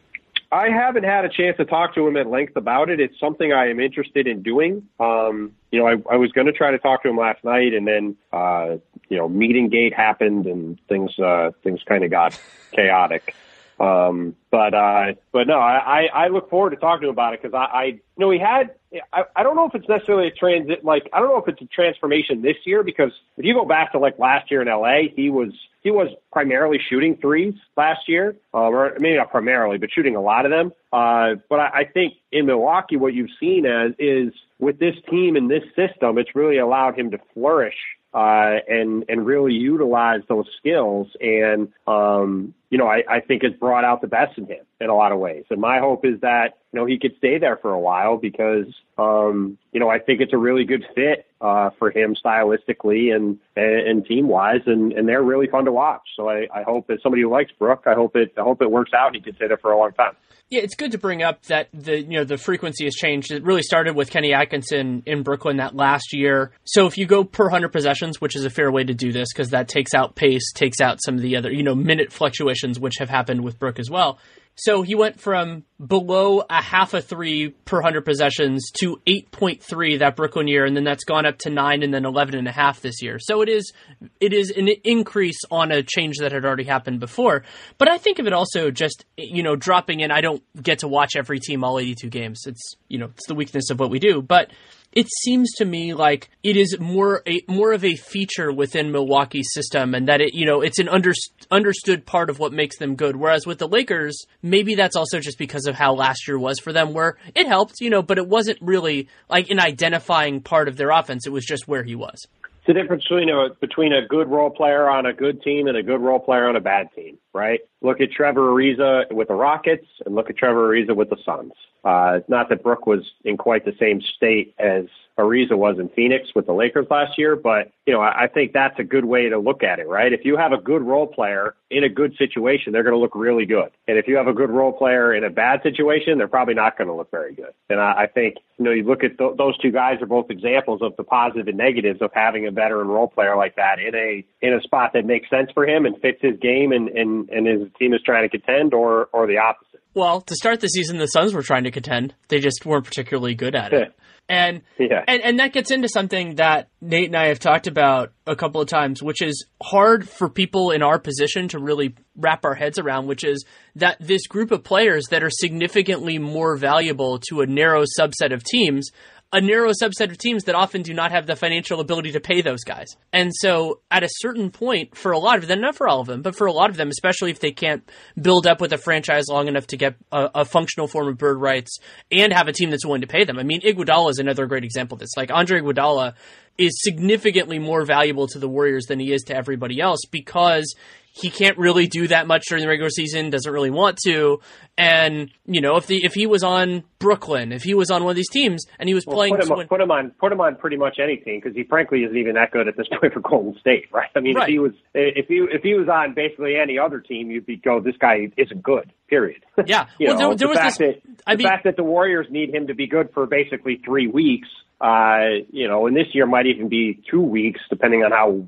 I haven't had a chance to talk to him at length about it. It's something I am interested in doing. Um, you know, I, I was going to try to talk to him last night, and then uh, you know, meeting gate happened, and things uh, things kind of got chaotic. Um, but, uh, but no, I, I look forward to talking to him about it because I, I, you know, he had, I, I don't know if it's necessarily a transit, like, I don't know if it's a transformation this year because if you go back to like last year in LA, he was, he was primarily shooting threes last year, uh, or maybe not primarily, but shooting a lot of them. Uh, but I, I think in Milwaukee, what you've seen as is with this team and this system, it's really allowed him to flourish uh, and and really utilize those skills. And um, you know, I, I think has brought out the best in him in a lot of ways. And my hope is that, you know, he could stay there for a while because, um, you know, I think it's a really good fit, uh, for him stylistically and, and, and team wise. And, and they're really fun to watch. So I, I hope as somebody who likes Brook, I hope it, I hope it works out. He can stay there for a long time. Yeah, it's good to bring up that the you know the frequency has changed. It really started with Kenny Atkinson in Brooklyn that last year. So if you go per hundred possessions, which is a fair way to do this because that takes out pace, takes out some of the other you know minute fluctuations which have happened with Brook as well. So he went from below a half a three per 100 possessions to 8.3 that Brooklyn year, and then that's gone up to nine and then 11 and a half this year. So it is, it is an increase on a change that had already happened before. But I think of it also just, you know, dropping in. I don't get to watch every team all 82 games. It's, you know, it's the weakness of what we do. But it seems to me like it is more a more of a feature within Milwaukee's system, and that it you know it's an under, understood part of what makes them good. Whereas with the Lakers, maybe that's also just because of how last year was for them, where it helped, you know, but it wasn't really like an identifying part of their offense. It was just where he was. The difference between a between a good role player on a good team and a good role player on a bad team, right? Look at Trevor Ariza with the Rockets, and look at Trevor Ariza with the Suns. Uh, not that Brook was in quite the same state as Ariza was in Phoenix with the Lakers last year, but you know I, I think that's a good way to look at it, right? If you have a good role player in a good situation, they're going to look really good, and if you have a good role player in a bad situation, they're probably not going to look very good. And I, I think you know you look at th- those two guys are both examples of the positive and negatives of having a veteran role player like that in a in a spot that makes sense for him and fits his game and and and his team is trying to contend, or or the opposite. Well, to start the season, the Suns were trying to contend. They just weren't particularly good at it. And, yeah. and and that gets into something that Nate and I have talked about a couple of times, which is hard for people in our position to really wrap our heads around, which is that this group of players that are significantly more valuable to a narrow subset of teams a narrow subset of teams that often do not have the financial ability to pay those guys. And so at a certain point, for a lot of them, not for all of them, but for a lot of them, especially if they can't build up with a franchise long enough to get a, a functional form of bird rights and have a team that's willing to pay them. I mean, Iguodala is another great example of this. Like Andre Iguodala is significantly more valuable to the Warriors than he is to everybody else because he can't really do that much during the regular season, doesn't really want to. And you know, if the if he was on Brooklyn, if he was on one of these teams, and he was well, playing, put him, put him, on put him on pretty much any team because he frankly isn't even that good at this (laughs) point for Golden State, right? I mean, right. if he was if he if he was on basically any other team, you'd be go, this guy isn't good. Period. Yeah. (laughs) you well, know, there, there the was fact this, that I the mean, fact that the Warriors need him to be good for basically three weeks uh, you know, and this year might even be two weeks, depending on how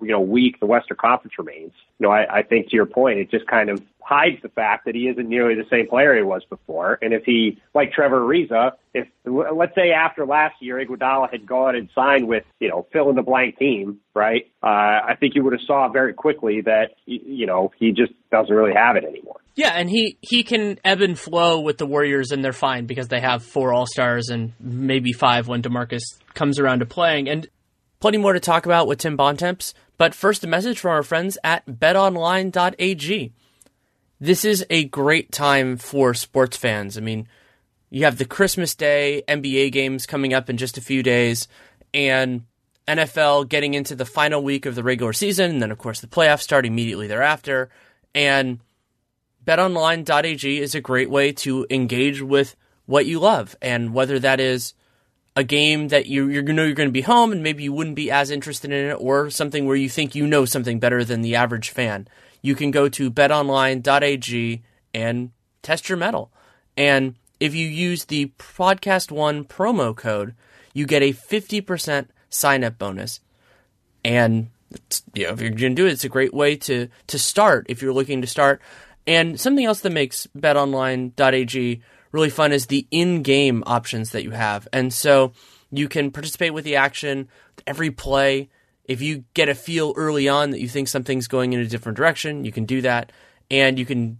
you know weak the Western Conference remains. You know, I, I think to your point, it just kind of hides the fact that he isn't nearly the same player he was before. And if he, like Trevor Ariza, if let's say after last year Iguodala had gone and signed with you know fill in the blank team, right? Uh, I think you would have saw very quickly that you know he just doesn't really have it anymore. Yeah, and he he can ebb and flow with the Warriors, and they're fine because they have four All Stars and maybe five when Demarcus comes around to playing. And plenty more to talk about with Tim Bontemps. But first, a message from our friends at BetOnline.ag. This is a great time for sports fans. I mean, you have the Christmas Day NBA games coming up in just a few days, and NFL getting into the final week of the regular season, and then of course the playoffs start immediately thereafter. And betonline.ag is a great way to engage with what you love, and whether that is a game that you you know you're going to be home and maybe you wouldn't be as interested in it, or something where you think you know something better than the average fan, you can go to betonline.ag and test your mettle. And if you use the podcast one promo code, you get a 50% sign up bonus. And you know, if you're going to do it, it's a great way to to start if you're looking to start. And something else that makes betonline.ag really fun is the in-game options that you have. And so you can participate with the action every play. If you get a feel early on that you think something's going in a different direction, you can do that. And you can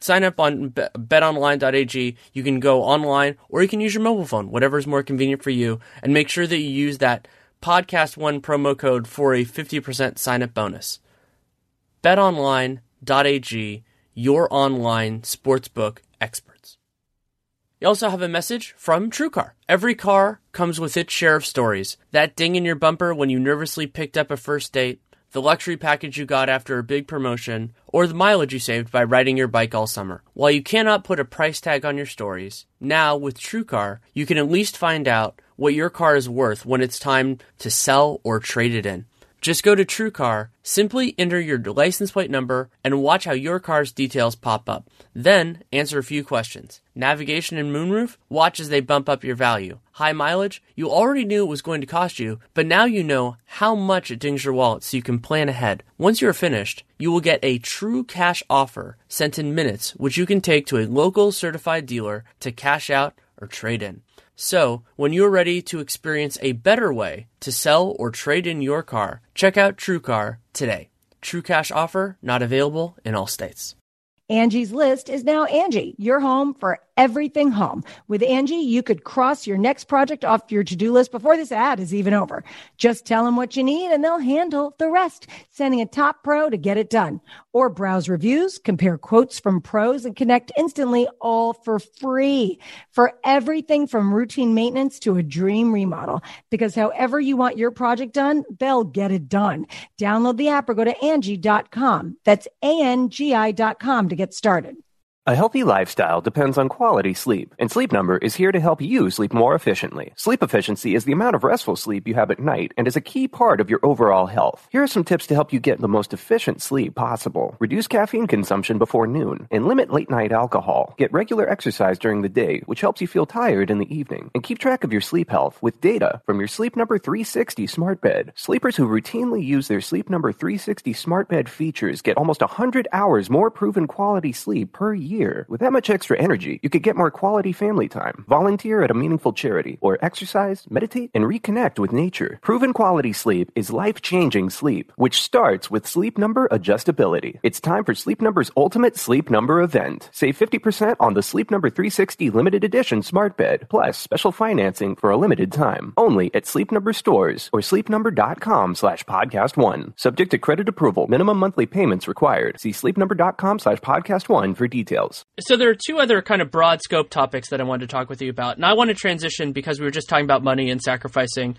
sign up on betonline.ag. You can go online or you can use your mobile phone, whatever is more convenient for you. And make sure that you use that podcast one promo code for a 50% sign up bonus. BetOnline.ag, your online sportsbook experts. You also have a message from TrueCar. Every car comes with its share of stories. That ding in your bumper when you nervously picked up a first date the luxury package you got after a big promotion, or the mileage you saved by riding your bike all summer. While you cannot put a price tag on your stories, now with TrueCar, you can at least find out what your car is worth when it's time to sell or trade it in. Just go to TrueCar, simply enter your license plate number, and watch how your car's details pop up. Then answer a few questions. Navigation and moonroof? Watch as they bump up your value. High mileage? You already knew it was going to cost you, but now you know how much it dings your wallet so you can plan ahead. Once you are finished, you will get a true cash offer sent in minutes, which you can take to a local certified dealer to cash out or trade in. So, when you're ready to experience a better way to sell or trade in your car, check out TrueCar today. True cash offer not available in all states. Angie's list is now Angie, your home for everything home. With Angie, you could cross your next project off your to-do list before this ad is even over. Just tell them what you need and they'll handle the rest, sending a top pro to get it done. Or browse reviews, compare quotes from pros and connect instantly all for free for everything from routine maintenance to a dream remodel. Because however you want your project done, they'll get it done. Download the app or go to Angie.com. That's A-N-G-I dot com to get started. A healthy lifestyle depends on quality sleep, and Sleep Number is here to help you sleep more efficiently. Sleep efficiency is the amount of restful sleep you have at night and is a key part of your overall health. Here are some tips to help you get the most efficient sleep possible. Reduce caffeine consumption before noon and limit late night alcohol. Get regular exercise during the day, which helps you feel tired in the evening. And keep track of your sleep health with data from your Sleep Number 360 smart bed. Sleepers who routinely use their Sleep Number 360 smart bed features get almost 100 hours more proven quality sleep per year year. With that much extra energy, you could get more quality family time, volunteer at a meaningful charity, or exercise, meditate, and reconnect with nature. Proven quality sleep is life changing sleep, which starts with Sleep Number adjustability. It's time for Sleep Number's ultimate Sleep Number event. Save 50% on the Sleep Number 360 limited edition smart bed, plus special financing for a limited time. Only at Sleep Number stores or sleepnumber.com slash podcast one. Subject to credit approval. Minimum monthly payments required. See sleepnumber.com slash podcast one for details. So there are two other kind of broad scope topics that I wanted to talk with you about. And I want to transition because we were just talking about money and sacrificing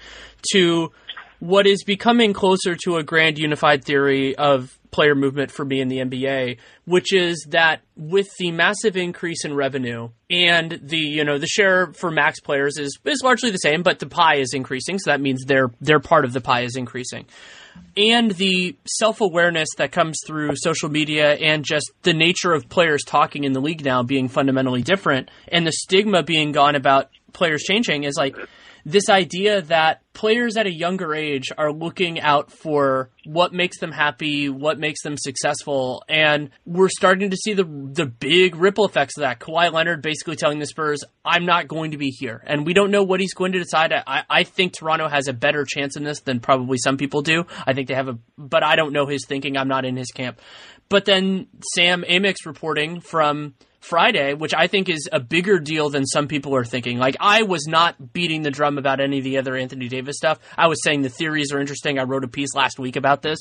to what is becoming closer to a grand unified theory of player movement for me in the NBA, which is that with the massive increase in revenue and the you know the share for max players is is largely the same, but the pie is increasing, so that means their their part of the pie is increasing. And the self awareness that comes through social media and just the nature of players talking in the league now being fundamentally different and the stigma being gone about players changing is like this idea that players at a younger age are looking out for what makes them happy, what makes them successful, and we're starting to see the the big ripple effects of that. Kawhi Leonard basically telling the Spurs, "I'm not going to be here," and we don't know what he's going to decide. I, I think Toronto has a better chance in this than probably some people do. I think they have a, but I don't know his thinking. I'm not in his camp. But then Sam Amick's reporting from Friday, which I think is a bigger deal than some people are thinking. Like, I was not beating the drum about any of the other Anthony Davis stuff. I was saying the theories are interesting. I wrote a piece last week about this.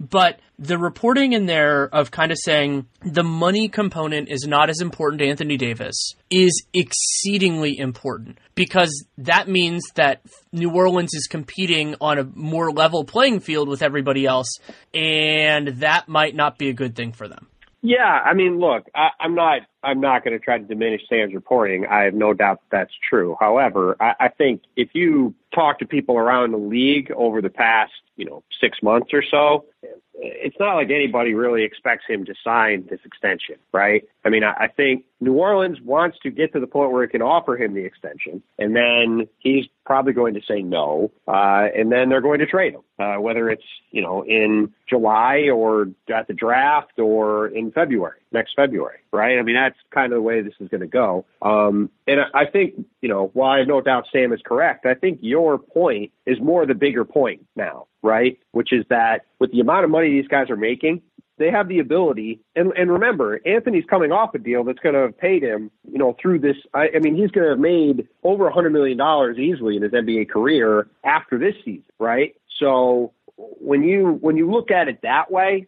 But the reporting in there of kind of saying the money component is not as important to Anthony Davis is exceedingly important because that means that New Orleans is competing on a more level playing field with everybody else, and that might not be a good thing for them. Yeah, I mean, look, I, I'm not I'm not going to try to diminish Sam's reporting. I have no doubt that that's true. However, I, I think if you talk to people around the league over the past, you know, six months or so, it's not like anybody really expects him to sign this extension, right? I mean, I, I think New Orleans wants to get to the point where it can offer him the extension, and then he's probably going to say no, uh, and then they're going to trade him, uh, whether it's you know in July or at the draft or in February, next February, right? I mean, that's kind of the way this is going to go. Um, and I, think you know, while I have no doubt Sam is correct, I think your point is more the bigger point now, right? Which is that with the amount of money these guys are making, they have the ability. And, and remember, Anthony's coming off a deal that's going to have paid him, you know, through this. I, I mean, he's going to have made over a hundred million dollars easily in his NBA career after this season, right? So when you when you look at it that way,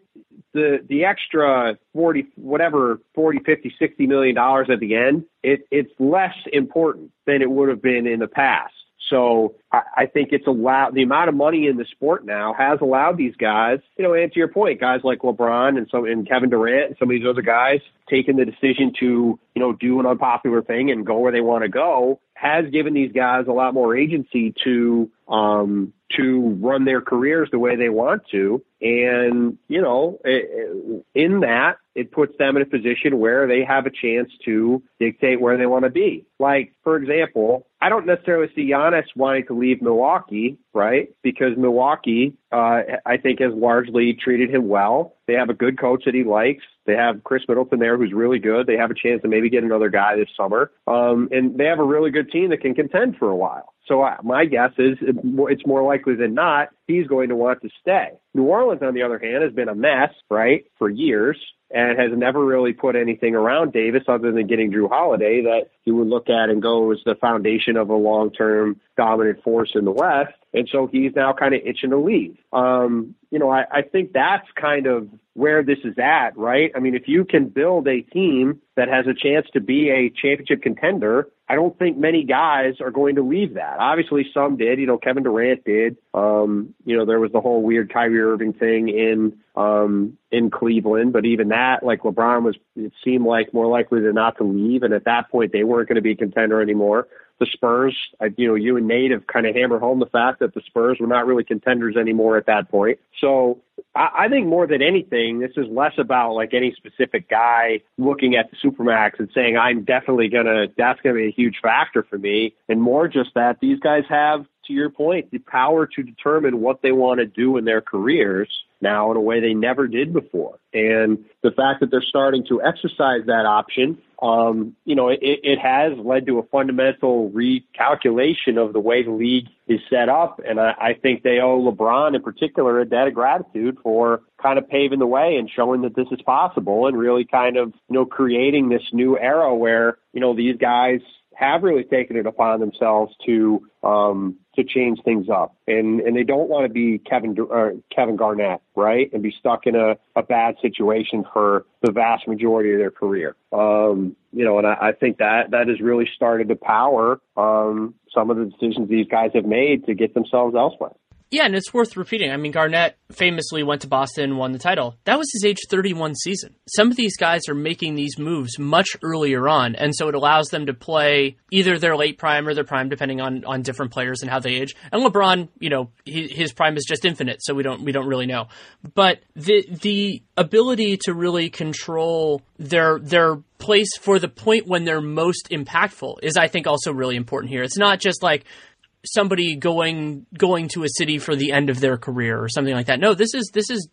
the the extra 40 whatever 40 50 60 million dollars at the end, it it's less important than it would have been in the past. So I, I think it's allowed the amount of money in the sport now has allowed these guys, you know, and to your point, guys like LeBron and some and Kevin Durant and some of these other guys taking the decision to, you know, do an unpopular thing and go where they want to go has given these guys a lot more agency to um to run their careers the way they want to. And, you know, in that, it puts them in a position where they have a chance to dictate where they want to be. Like, for example, I don't necessarily see Giannis wanting to leave Milwaukee, right? Because Milwaukee, uh, I think has largely treated him well. They have a good coach that he likes. They have Khris Middleton there who's really good. They have a chance to maybe get another guy this summer. Um, and they have a really good team that can contend for a while. So uh, my guess is it's more likely than not he's going to want to stay. New Orleans, on the other hand, has been a mess, right, for years and has never really put anything around Davis other than getting Jrue Holiday that you would look at and go as the foundation of a long-term dominant force in the West. And so he's now kind of itching to leave. Um, you know, I, I think that's kind of where this is at, right? I mean, if you can build a team that has a chance to be a championship contender, I don't think many guys are going to leave that. Obviously, some did. You know, Kevin Durant did. Um, you know, there was the whole weird Kyrie Irving thing in um, in Cleveland, but even that, like LeBron was, it seemed like more likely than not to leave, and at that point, they weren't going to be a contender anymore the Spurs, I, you know, you and Nate have kind of hammered home the fact that the Spurs were not really contenders anymore at that point. So I, I think more than anything, this is less about like any specific guy looking at the Supermax and saying, I'm definitely going to, that's going to be a huge factor for me. And more just that these guys have, to your point, the power to determine what they want to do in their careers now in a way they never did before. And the fact that they're starting to exercise that option um, you know, it, it has led to a fundamental recalculation of the way the league is set up. And I, I think they owe LeBron in particular a debt of gratitude for kind of paving the way and showing that this is possible and really kind of, you know, creating this new era where, you know, these guys have really taken it upon themselves to um, to change things up, and and they don't want to be Kevin uh, Kevin Garnett, right, and be stuck in a, a bad situation for the vast majority of their career. Um, you know, and I, I think that that has really started to power um, some of the decisions these guys have made to get themselves elsewhere. Yeah, and it's worth repeating. I mean, Garnett famously went to Boston and won the title. That was his age 31 season. Some of these guys are making these moves much earlier on, and so it allows them to play either their late prime or their prime, depending on, on different players and how they age. And LeBron, you know, he, his prime is just infinite, so we don't we don't really know. But the the ability to really control their their place for the point when they're most impactful is, I think, also really important here. It's not just like somebody going going to a city for the end of their career or something like that. No, this is this is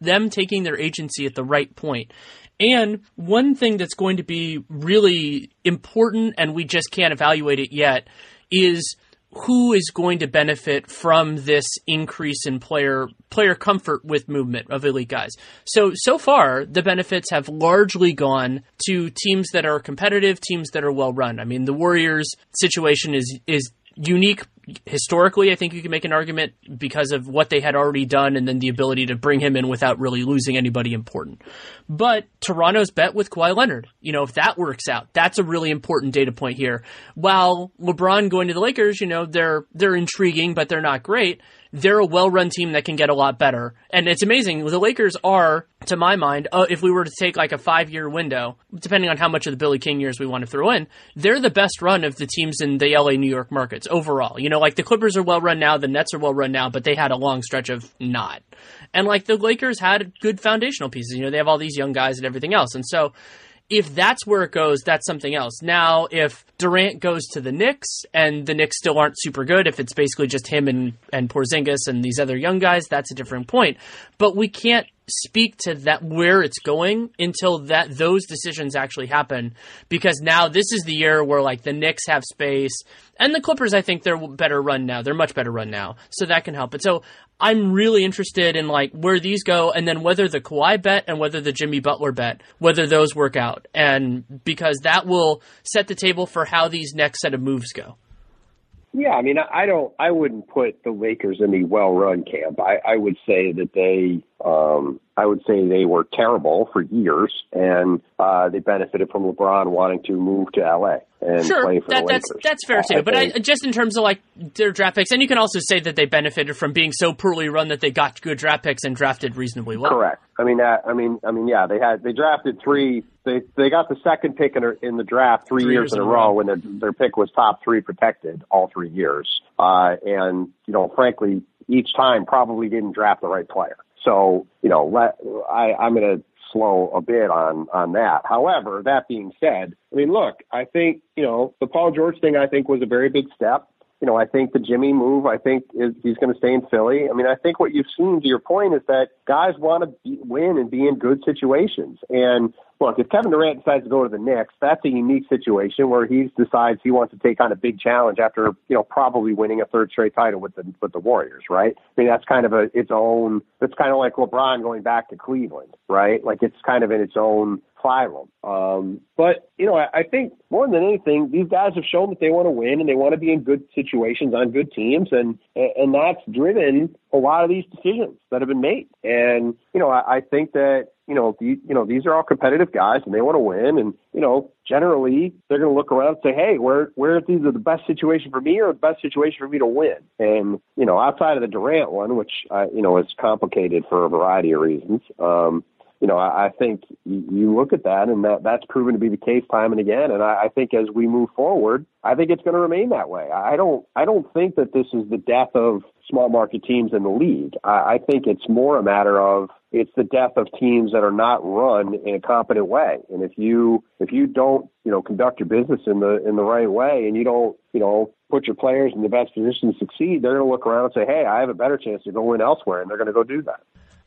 them taking their agency at the right point. And one thing that's going to be really important and we just can't evaluate it yet is who is going to benefit from this increase in player player comfort with movement of elite guys. So so far the benefits have largely gone to teams that are competitive, teams that are well run. I mean the Warriors situation is is unique historically, I think you can make an argument because of what they had already done and then the ability to bring him in without really losing anybody important. But Toronto's bet with Kawhi Leonard, you know, if that works out, that's a really important data point here. While LeBron going to the Lakers, you know, they're they're intriguing, but they're not great they're a well-run team that can get a lot better. And it's amazing. The Lakers are, to my mind, uh, if we were to take like a five-year window, depending on how much of the Billy King years we want to throw in, they're the best run of the teams in the LA, New York markets overall. You know, like the Clippers are well-run now, the Nets are well-run now, but they had a long stretch of not. And like the Lakers had good foundational pieces. You know, they have all these young guys and everything else. And so if that's where it goes, that's something else. Now, if Durant goes to the Knicks and the Knicks still aren't super good, if it's basically just him and, and Porzingis and these other young guys, that's a different point. But we can't speak to that where it's going until that those decisions actually happen. Because now this is the year where like the Knicks have space. And the Clippers I think they're better run now. They're much better run now. So that can help. But so I'm really interested in like where these go and then whether the Kawhi bet and whether the Jimmy Butler bet whether those work out and because that will set the table for how these next set of moves go yeah, I mean, I don't, I wouldn't put the Lakers in the well-run camp. I, I would say that they, um, I would say they were terrible for years, and uh, they benefited from LeBron wanting to move to LA and sure, play for that, the that's Lakers. that's fair too. I but I, just in terms of like their draft picks, and you can also say that they benefited from being so poorly run that they got good draft picks and drafted reasonably well. Correct. I mean, that, I mean, I mean, yeah, they had they drafted three. They they got the second pick in, in the draft three, years, in a row when their their pick was top three protected all three years. Uh, and you know, frankly, each time probably didn't draft the right player. So you know, let I I'm going to slow a bit on on that. However, that being said, I mean, look, I think you know the Paul George thing. I think was a very big step. You know, I think the Jimmy move. I think is he's going to stay in Philly. I mean, I think what you've seen to your point is that guys want to be, win and be in good situations. And look, if Kevin Durant decides to go to the Knicks, that's a unique situation where he decides he wants to take on a big challenge after you know probably winning a third straight title with the with the Warriors, right? I mean, that's kind of a its own. It's kind of like LeBron going back to Cleveland, right? Like it's kind of in its own phylum. Um, but you know, I, I think more than anything, these guys have shown that they want to win and they want to be in good situations on good teams, and and that's driven a lot of these decisions that have been made. And you know, I, I think that you know, the, you know, these are all competitive guys and they want to win. And, you know, generally they're going to look around and say, Hey, where, where is either the best situation for me or the best situation for me to win? And, you know, outside of the Durant one, which, uh, you know, is complicated for a variety of reasons. Um, you know, I, I think you, look at that and that that's proven to be the case time and again. And I, I think as we move forward, I think it's going to remain that way. I don't, I don't think that this is the death of small market teams in the league. I, I think it's more a matter of it's the death of teams that are not run in a competent way. And if you if you don't you know conduct your business in the in the right way, and you don't you know put your players in the best position to succeed, they're going to look around and say, hey, I have a better chance to go win elsewhere, and they're going to go do that.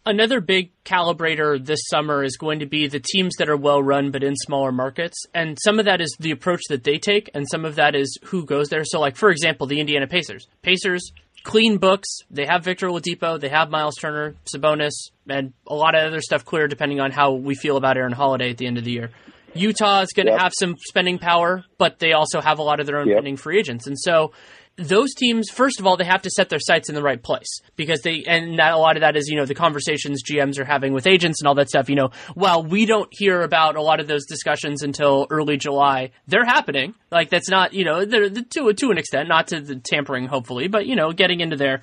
Another big calibrator this summer is going to be the teams that are well run but in smaller markets. And some of that is the approach that they take, and some of that is who goes there. So, like, for example, the Indiana Pacers. Pacers, clean books. They have Victor Oladipo, they have Myles Turner, Sabonis, and a lot of other stuff clear depending on how we feel about Aaron Holiday at the end of the year. Utah is going to Yep. have some spending power, but they also have a lot of their own Yep. pending free agents. And so those teams, first of all, they have to set their sights in the right place because they, and that a lot of that is, you know, the conversations GMs are having with agents and all that stuff. You know, while we don't hear about a lot of those discussions until early July, they're happening. Like that's not, you know, they're to to an extent, not to the tampering, hopefully, but you know, getting into there.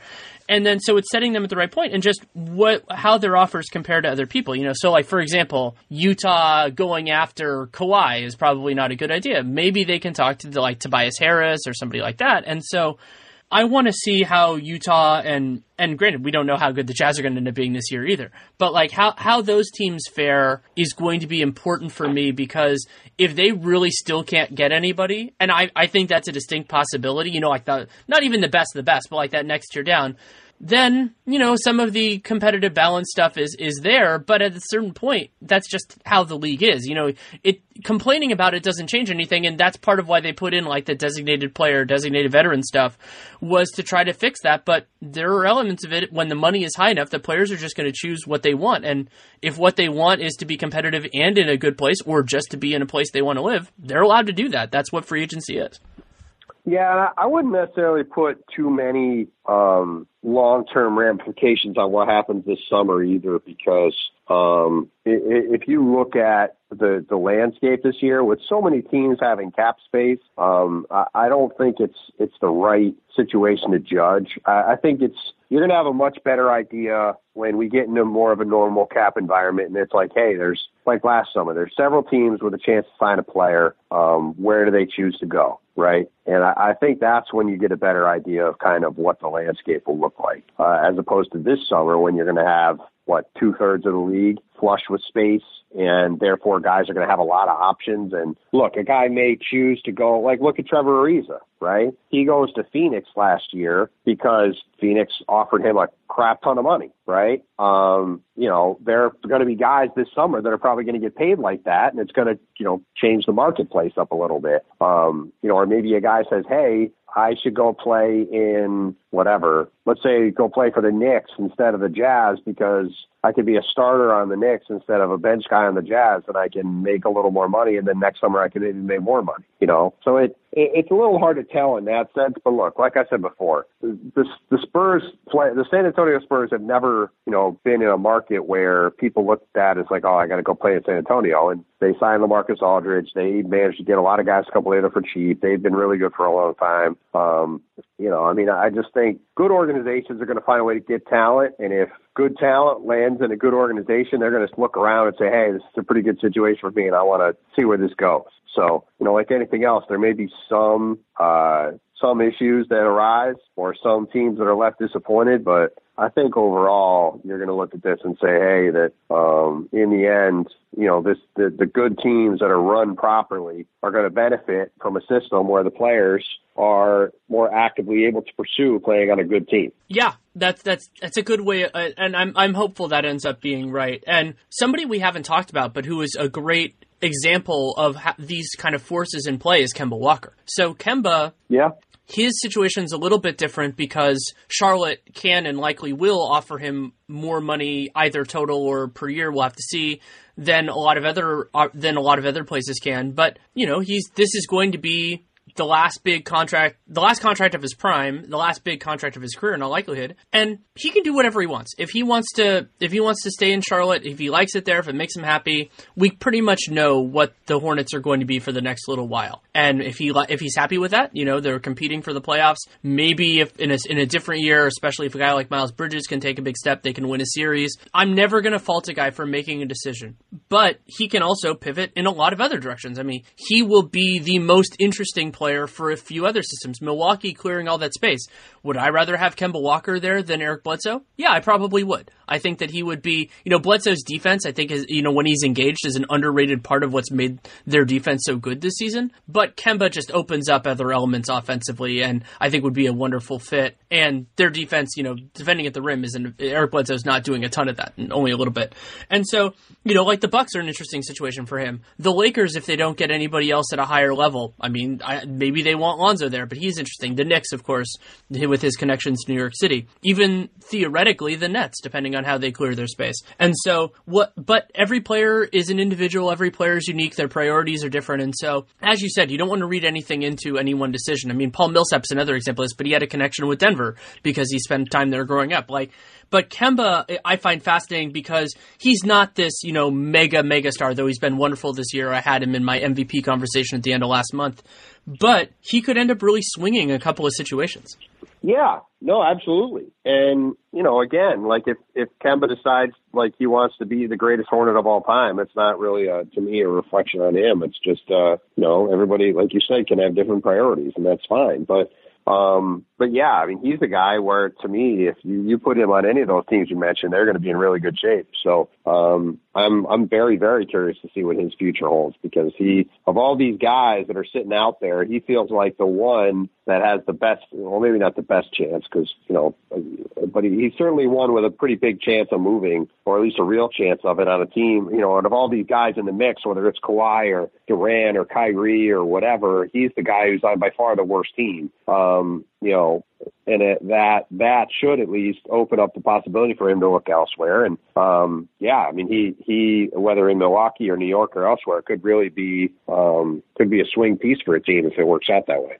And then so it's setting them at the right point and just what how their offers compare to other people. You know, so like for example, Utah going after Kawhi is probably not a good idea. Maybe they can talk to like Tobias Harris or somebody like that. And so I want to see how Utah and and granted we don't know how good the Jazz are going to end up being this year either. But like how how those teams fare is going to be important for me because if they really still can't get anybody, and I I think that's a distinct possibility. You know, like the not even the best of the best, but like that next tier down then you know some of the competitive balance stuff is is there but at a certain point that's just how the league is you know. It complaining about it doesn't change anything and that's part of why they put in like the designated player designated veteran stuff was to try to fix that but there are elements of it when the money is high enough the players are just going to choose what they want and if what they want is to be competitive and in a good place or just to be in a place they want to live they're allowed to do that. That's what free agency is Yeah, I wouldn't necessarily put too many um, long-term ramifications on what happens this summer either, because um, if you look at the the landscape this year, with so many teams having cap space, um, I, I don't think it's it's the right situation to judge. I, I think it's you're going to have a much better idea when we get into more of a normal cap environment, and it's like, hey, there's like last summer, there's several teams with a chance to sign a player. Um, where do they choose to go? right? And I, I think that's when you get a better idea of kind of what the landscape will look like, uh, as opposed to this summer when you're going to have what two thirds of the league flush with space, and therefore guys are going to have a lot of options. And look, a guy may choose to go like look at Trevor Ariza, right? He goes to Phoenix last year because Phoenix offered him a crap ton of money, right? Um, you know, there are going to be guys this summer that are probably going to get paid like that, and it's going to, you know, change the marketplace up a little bit. Um, you know, or maybe a guy says, hey, I should go play in whatever. Let's say go play for the Knicks instead of the Jazz because I could be a starter on the Knicks instead of a bench guy on the Jazz and I can make a little more money and then next summer I can maybe make more money, you know? So it, it it's a little hard to tell in that sense. But look, like I said before, the the Spurs play the San Antonio Spurs have never you know been in a market where people look at that as like, oh, I got to go play in San Antonio, and they signed LaMarcus Aldridge. They managed to get a lot of guys a couple later for cheap. They've been really good for a long time. Um, you know, I mean, I just think good organizations are going to find a way to get talent, and if good talent lands in a good organization, they're going to look around and say, hey, this is a pretty good situation for me, and I want to see where this goes. So, you know, like anything else, there may be some uh, some issues that arise or some teams that are left disappointed, but I think overall you're going to look at this and say, hey, that um, in the end, you know, this the, the good teams that are run properly are going to benefit from a system where the players are more actively able to pursue playing on a good team. Yeah, that's that's that's a good way, uh, and I'm I'm hopeful that ends up being right. And somebody we haven't talked about, but who is a great example of these kind of forces in play is Kemba Walker. So Kemba, yeah, his situation's a little bit different because Charlotte can and likely will offer him more money, either total or per year. We'll have to see than a lot of other uh, than a lot of other places can. But you know, he's this is going to be the last big contract, the last contract of his prime, the last big contract of his career in all likelihood. And he can do whatever he wants. If he wants to, if he wants to stay in Charlotte, if he likes it there, if it makes him happy, we pretty much know what the Hornets are going to be for the next little while. And if he, if he's happy with that, you know, they're competing for the playoffs. Maybe if in a, in a different year, especially if a guy like Miles Bridges can take a big step, they can win a series. I'm never going to fault a guy for making a decision, but he can also pivot in a lot of other directions. I mean, he will be the most interesting player for a few other systems. Milwaukee clearing all that space. Would I rather have Kemba Walker there than Eric Bledsoe? Yeah, I probably would. I think that he would be, you know, Bledsoe's defense, I think is, you know, when he's engaged is an underrated part of what's made their defense so good this season. But Kemba just opens up other elements offensively and I think would be a wonderful fit. And their defense, you know, defending at the rim isn't, Eric Bledsoe's not doing a ton of that, only a little bit. And so, you know, like the Bucks are an interesting situation for him. The Lakers, if they don't get anybody else at a higher level, I mean, I, maybe they want Lonzo there, but he's interesting. The Knicks, of course, with his connections to New York City. Even theoretically, the Nets, depending on how they clear their space. And so, what? But every player is an individual. Every player is unique. Their priorities are different. And so, as you said, you don't want to read anything into any one decision. I mean, Paul Millsap's another example this, but he had a connection with Denver because he spent time there growing up. Like but Kemba, I find fascinating because he's not this, you know, mega, mega star, though he's been wonderful this year. I had him in my MVP conversation at the end of last month. But he could end up really swinging a couple of situations. Yeah, no, absolutely. And, you know, again, like if, if Kemba decides like he wants to be the greatest Hornet of all time, it's not really a, to me a reflection on him. It's just, uh, you know, everybody, like you said, can have different priorities and that's fine. But, um, but yeah, I mean, he's the guy where, to me, if you, you put him on any of those teams you mentioned, they're going to be in really good shape. So um, I'm I'm very very curious to see what his future holds because he, of all these guys that are sitting out there, he feels like the one that has the best, well, maybe not the best chance because you know, but he, he's certainly one with a pretty big chance of moving, or at least a real chance of it on a team. You know, and of all these guys in the mix, whether it's Kawhi or Durant or Kyrie or whatever, he's the guy who's on by far the worst team. Um, you know, and it, that that should at least open up the possibility for him to look elsewhere. And um, yeah, I mean, he he whether in Milwaukee or New York or elsewhere could really be um, could be a swing piece for a team if it works out that way.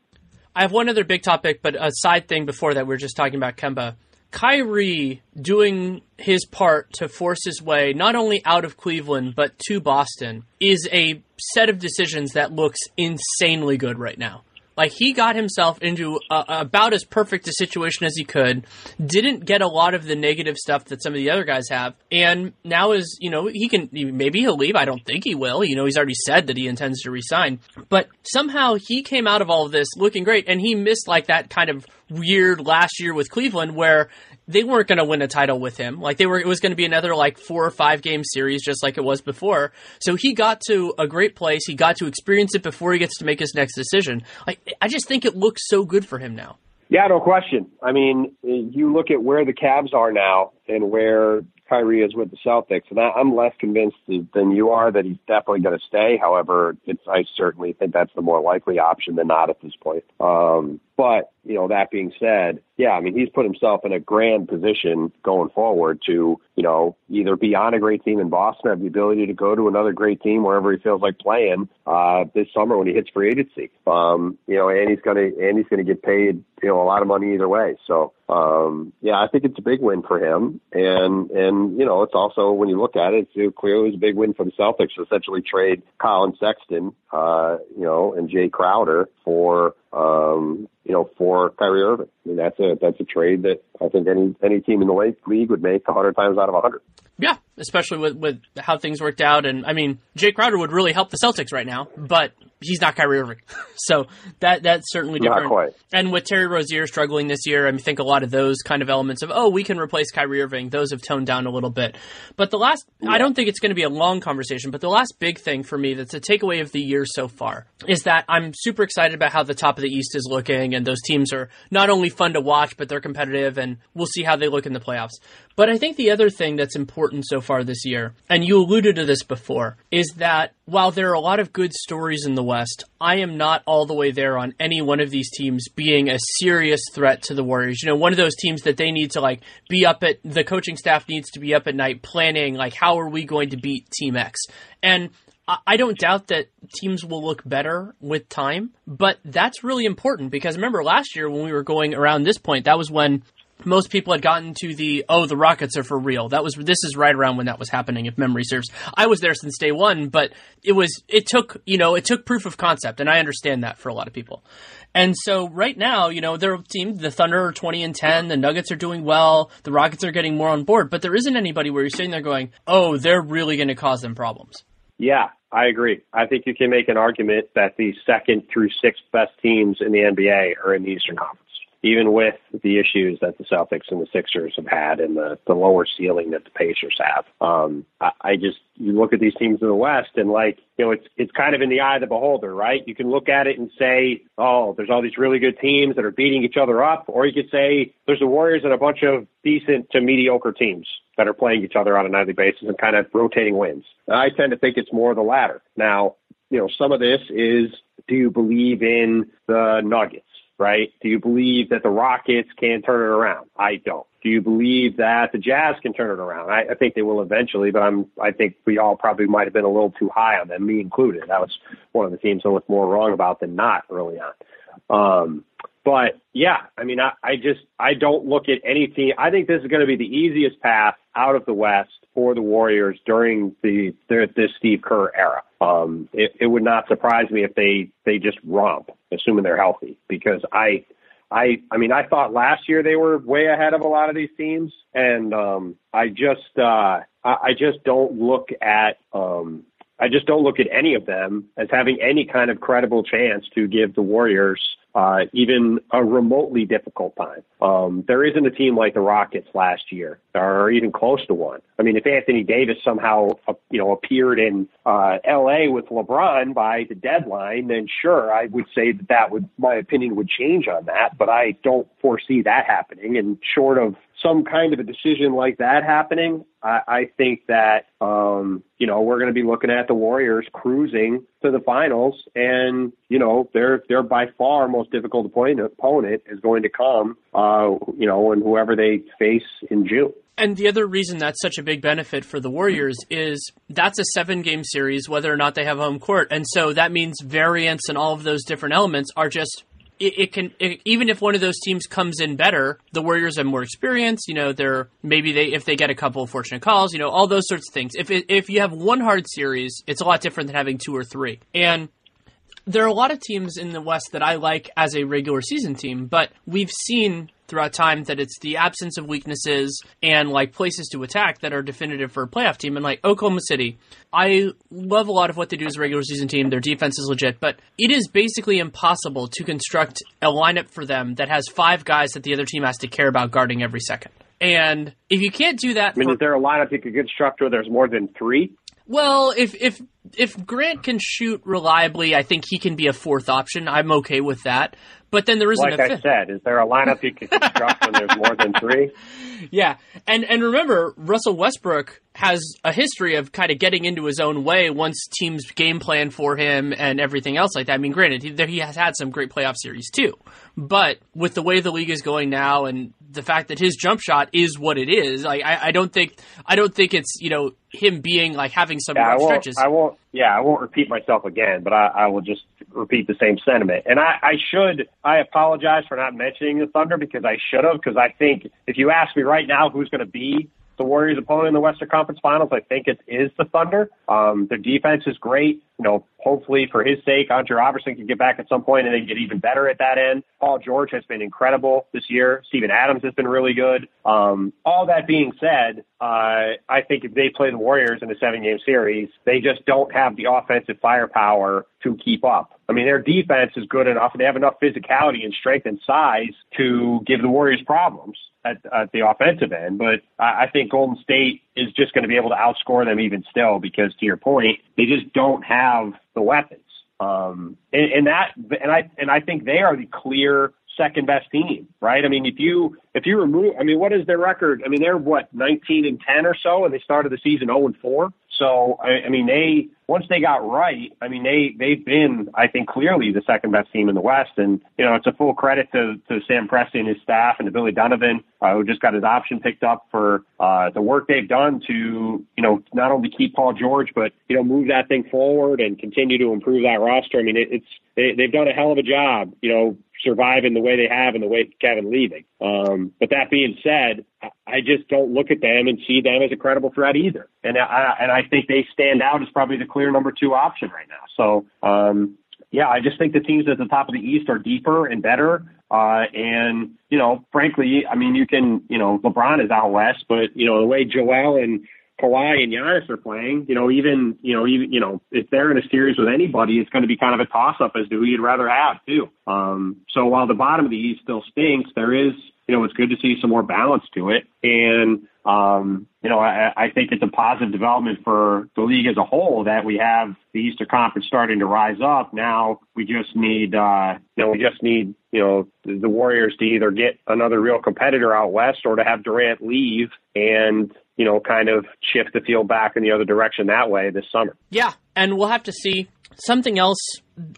I have one other big topic, but a side thing before that. We are just talking about Kemba. Kyrie doing his part to force his way not only out of Cleveland but to Boston is a set of decisions that looks insanely good right now. Like he got himself into about as perfect a situation as he could. Didn't get a lot of the negative stuff that some of the other guys have, and now is you know he can maybe he'll leave. I don't think he will. You know he's already said that he intends to resign, but somehow he came out of all of this looking great, and he missed like that kind of weird last year with Cleveland where they weren't going to win a title with him. Like they were, it was going to be another like four or five game series, just like it was before. So he got to a great place. He got to experience it before he gets to make his next decision. Like I just think it looks so good for him now. Yeah, no question. I mean, you look at where the Cavs are now and where Kyrie is with the Celtics, and I, I'm less convinced than you are that he's definitely going to stay. However, it's, I certainly think that's the more likely option than not at this point. Um, but you know, that being said, yeah, I mean, he's put himself in a grand position going forward to, you know, either be on a great team in Boston, have the ability to go to another great team wherever he feels like playing uh, this summer when he hits free agency. Um, you know, and he's gonna and he's gonna get paid, you know, a lot of money either way. So, um, yeah, I think it's a big win for him, and and you know, it's also when you look at it, it's clearly a big win for the Celtics to essentially trade Collin Sexton, uh, you know, and Jae Crowder for um, you know, for Kyrie Irving. I mean, that's a that's a trade that I think any any team in the league would make a hundred times out of a hundred. Yeah, especially with with how things worked out, and I mean, Jae Crowder would really help the Celtics right now, but he's not Kyrie Irving, (laughs) so that that's certainly different. And with Terry Rozier struggling this year, I mean, think a lot of those kind of elements of oh, we can replace Kyrie Irving. Those have toned down a little bit. But the last, yeah. I don't think it's going to be a long conversation, but the last big thing for me that's a takeaway of the year so far is that I'm super excited about how the top of the East is looking, and those teams are not only fun to watch, but they're competitive, and we'll see how they look in the playoffs. But I think the other thing that's important so far this year, and you alluded to this before, is that while there are a lot of good stories in the West, I am not all the way there on any one of these teams being a serious threat to the Warriors. You know, one of those teams that they need to like be up at the coaching staff needs to be up at night planning like how are we going to beat Team X. And I don't doubt that teams will look better with time, but that's really important because remember last year when we were going around this point, that was when most people had gotten to the oh the rockets are for real. That was this is right around when that was happening if memory serves. I was there since day one but it was it took you know it took proof of concept and i understand that for a lot of people. And so right now you know their team the thunder are 20 and 10 the nuggets are doing well the rockets are getting more on board but there isn't anybody where you're sitting there going oh they're really going to cause them problems. Yeah I agree. I think you can make an argument that the second through sixth best teams in the NBA are in the Eastern Conference even with the issues that the Celtics and the Sixers have had and the, the lower ceiling that the Pacers have. Um, I, I just, you look at these teams in the West and like, you know, it's, it's kind of in the eye of the beholder, right? You can look at it and say, oh, there's all these really good teams that are beating each other up. Or you could say there's the Warriors and a bunch of decent to mediocre teams that are playing each other on a nightly basis and kind of rotating wins. I tend to think it's more the latter. Now, you know, some of this is do you believe in the Nuggets? Right? Do you believe that the Rockets can turn it around? I don't. Do you believe that the Jazz can turn it around? I, I think they will eventually, but I'm I think we all probably might have been a little too high on them, me included. That was one of the teams I was more wrong about than not early on. Um, but yeah, I mean, I, I just I don't look at any team. I think this is going to be the easiest path out of the West for the Warriors during the, the this Steve Kerr era. Um, it, it would not surprise me if they they just romp, assuming they're healthy, because I. I I mean I thought last year they were way ahead of a lot of these teams and um I just uh I, I just don't look at um I just don't look at any of them as having any kind of credible chance to give the Warriors uh, even a remotely difficult time. Um, there isn't a team like the Rockets last year, or even close to one. I mean, if Anthony Davis somehow, uh, you know, appeared in uh, L.A. with LeBron by the deadline, then sure, I would say that that would, my opinion would change on that. But I don't foresee that happening. And short of some kind of a decision like that happening, I, I think that um, you know we're going to be looking at the Warriors cruising to the finals, and you know they're they're by far most difficult opponent, opponent is going to come, uh, you know, and whoever they face in June. And the other reason that's such a big benefit for the Warriors is that's a seven game series, whether or not they have home court. And so that means variance and all of those different elements are just it, it can it, even if one of those teams comes in better, the Warriors have more experience. You know, they're maybe they if they get a couple of fortunate calls, you know, all those sorts of things. If if you have one hard series, it's a lot different than having two or three. And there are a lot of teams in the West that I like as a regular season team, but we've seen throughout time that it's the absence of weaknesses and like places to attack that are definitive for a playoff team. And like Oklahoma City, I love a lot of what they do as a regular season team. Their defense is legit, but it is basically impossible to construct a lineup for them that has five guys that the other team has to care about guarding every second. And if you can't do that, I mean, for, is there a lineup you could construct where there's more than three? Well, if if if Grant can shoot reliably, I think he can be a fourth option. I'm okay with that. but then there isn't like a I fifth. said, is there a lineup you can (laughs) construct when there's more than three? Yeah, and and remember, Russell Westbrook has a history of kind of getting into his own way once teams game plan for him and everything else like that. I mean, granted, he, he has had some great playoff series too, but with the way the league is going now and the fact that his jump shot is what it is, like I, I don't think I don't think it's you know him being like having some Yeah, I won't. stretches. I won't. Yeah, I won't repeat myself again, but I, I will just repeat the same sentiment. And I, I should. I apologize for not mentioning the Thunder because I should have. Because I think if you ask me right now who's going to be the Warriors' opponent in the Western Conference Finals, I think it is the Thunder. Um, their defense is great. You know, hopefully for his sake, Andre Robertson can get back at some point and then get even better at that end. Paul George has been incredible this year. Steven Adams has been really good. Um, all that being said, uh, I think if they play the Warriors in a seven game series, they just don't have the offensive firepower to keep up. I mean, their defense is good enough and they have enough physicality and strength and size to give the Warriors problems at, at the offensive end. But I, I think Golden State is just going to be able to outscore them even still because to your point, they just don't have the weapons. Um, and, and that, and I, and I think they are the clear second best team, right? I mean, if you, if you remove, I mean, what is their record? I mean, they're what, 19 and 10 or so, and they started the season 0 and 4. So, I, I mean, they, once they got right, I mean, they, they've been, I think, clearly the second best team in the West. And, you know, it's a full credit to, to Sam Presti and his staff and to Billy Donovan, uh, who just got his option picked up for, uh, the work they've done to, you know, not only keep Paul George, but, you know, move that thing forward and continue to improve that roster. I mean, it, it's, they, they've done a hell of a job, you know, surviving the way they have and the way Kevin leaving. Um, but that being said, I just don't look at them and see them as a credible threat either. And I, and I think they stand out as probably the clear number two option right now. So, um, yeah, I just think the teams at the top of the East are deeper and better. Uh, and, you know, frankly, I mean, you can, you know, LeBron is out west, but, you know, the way Joel and Kawhi and Giannis are playing, you know, even, you know, even, you know, if they're in a series with anybody, it's going to be kind of a toss up as to who you'd rather have too. Um, so while the bottom of the East still stinks, there is, you know, it's good to see some more balance to it. And, um, you know, I, I think it's a positive development for the league as a whole that we have the Eastern Conference starting to rise up. Now we just need, uh, you know, we just need, you know, the Warriors to either get another real competitor out west or to have Durant leave and, you know, kind of shift the field back in the other direction that way this summer. Yeah, and we'll have to see. Something else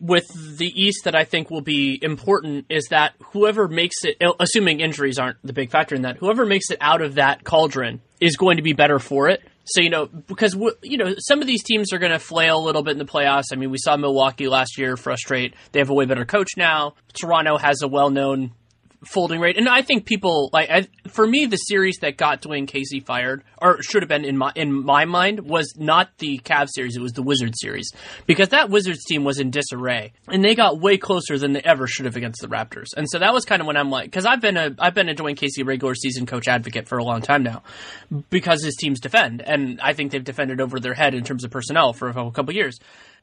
with the East that I think will be important is that whoever makes it, uh, assuming injuries aren't the big factor in that, whoever makes it out of that cauldron is going to be better for it. So you know, because you know, some of these teams are going to flail a little bit in the playoffs. I mean, we saw Milwaukee last year frustrate. They have a way better coach now. Toronto has a well-known folding rate, and I think people like I, for me the series that got Dwane Casey fired, or should have been in my in my mind, was not the Cavs series; it was the Wizards series because that Wizards team was in disarray, and they got way closer than they ever should have against the Raptors. And so that was kind of when I'm like, because I've been a I've been a Dwane Casey regular season coach advocate for a long time now, because his teams defend, and I think they've defended over their head in terms of personnel for a couple years.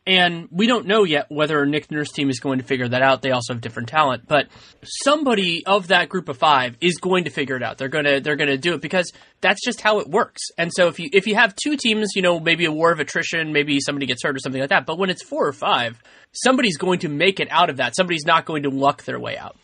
And we don't know yet whether Nick Nurse team is going to figure that out. They also have different talent, but somebody of that group of five is going to figure it out. They're gonna they're gonna do it because that's just how it works. And so if you if you have two teams, you know, maybe a war of attrition, maybe somebody gets hurt or something like that. But when it's four or five, somebody's going to make it out of that. Somebody's not going to luck their way out.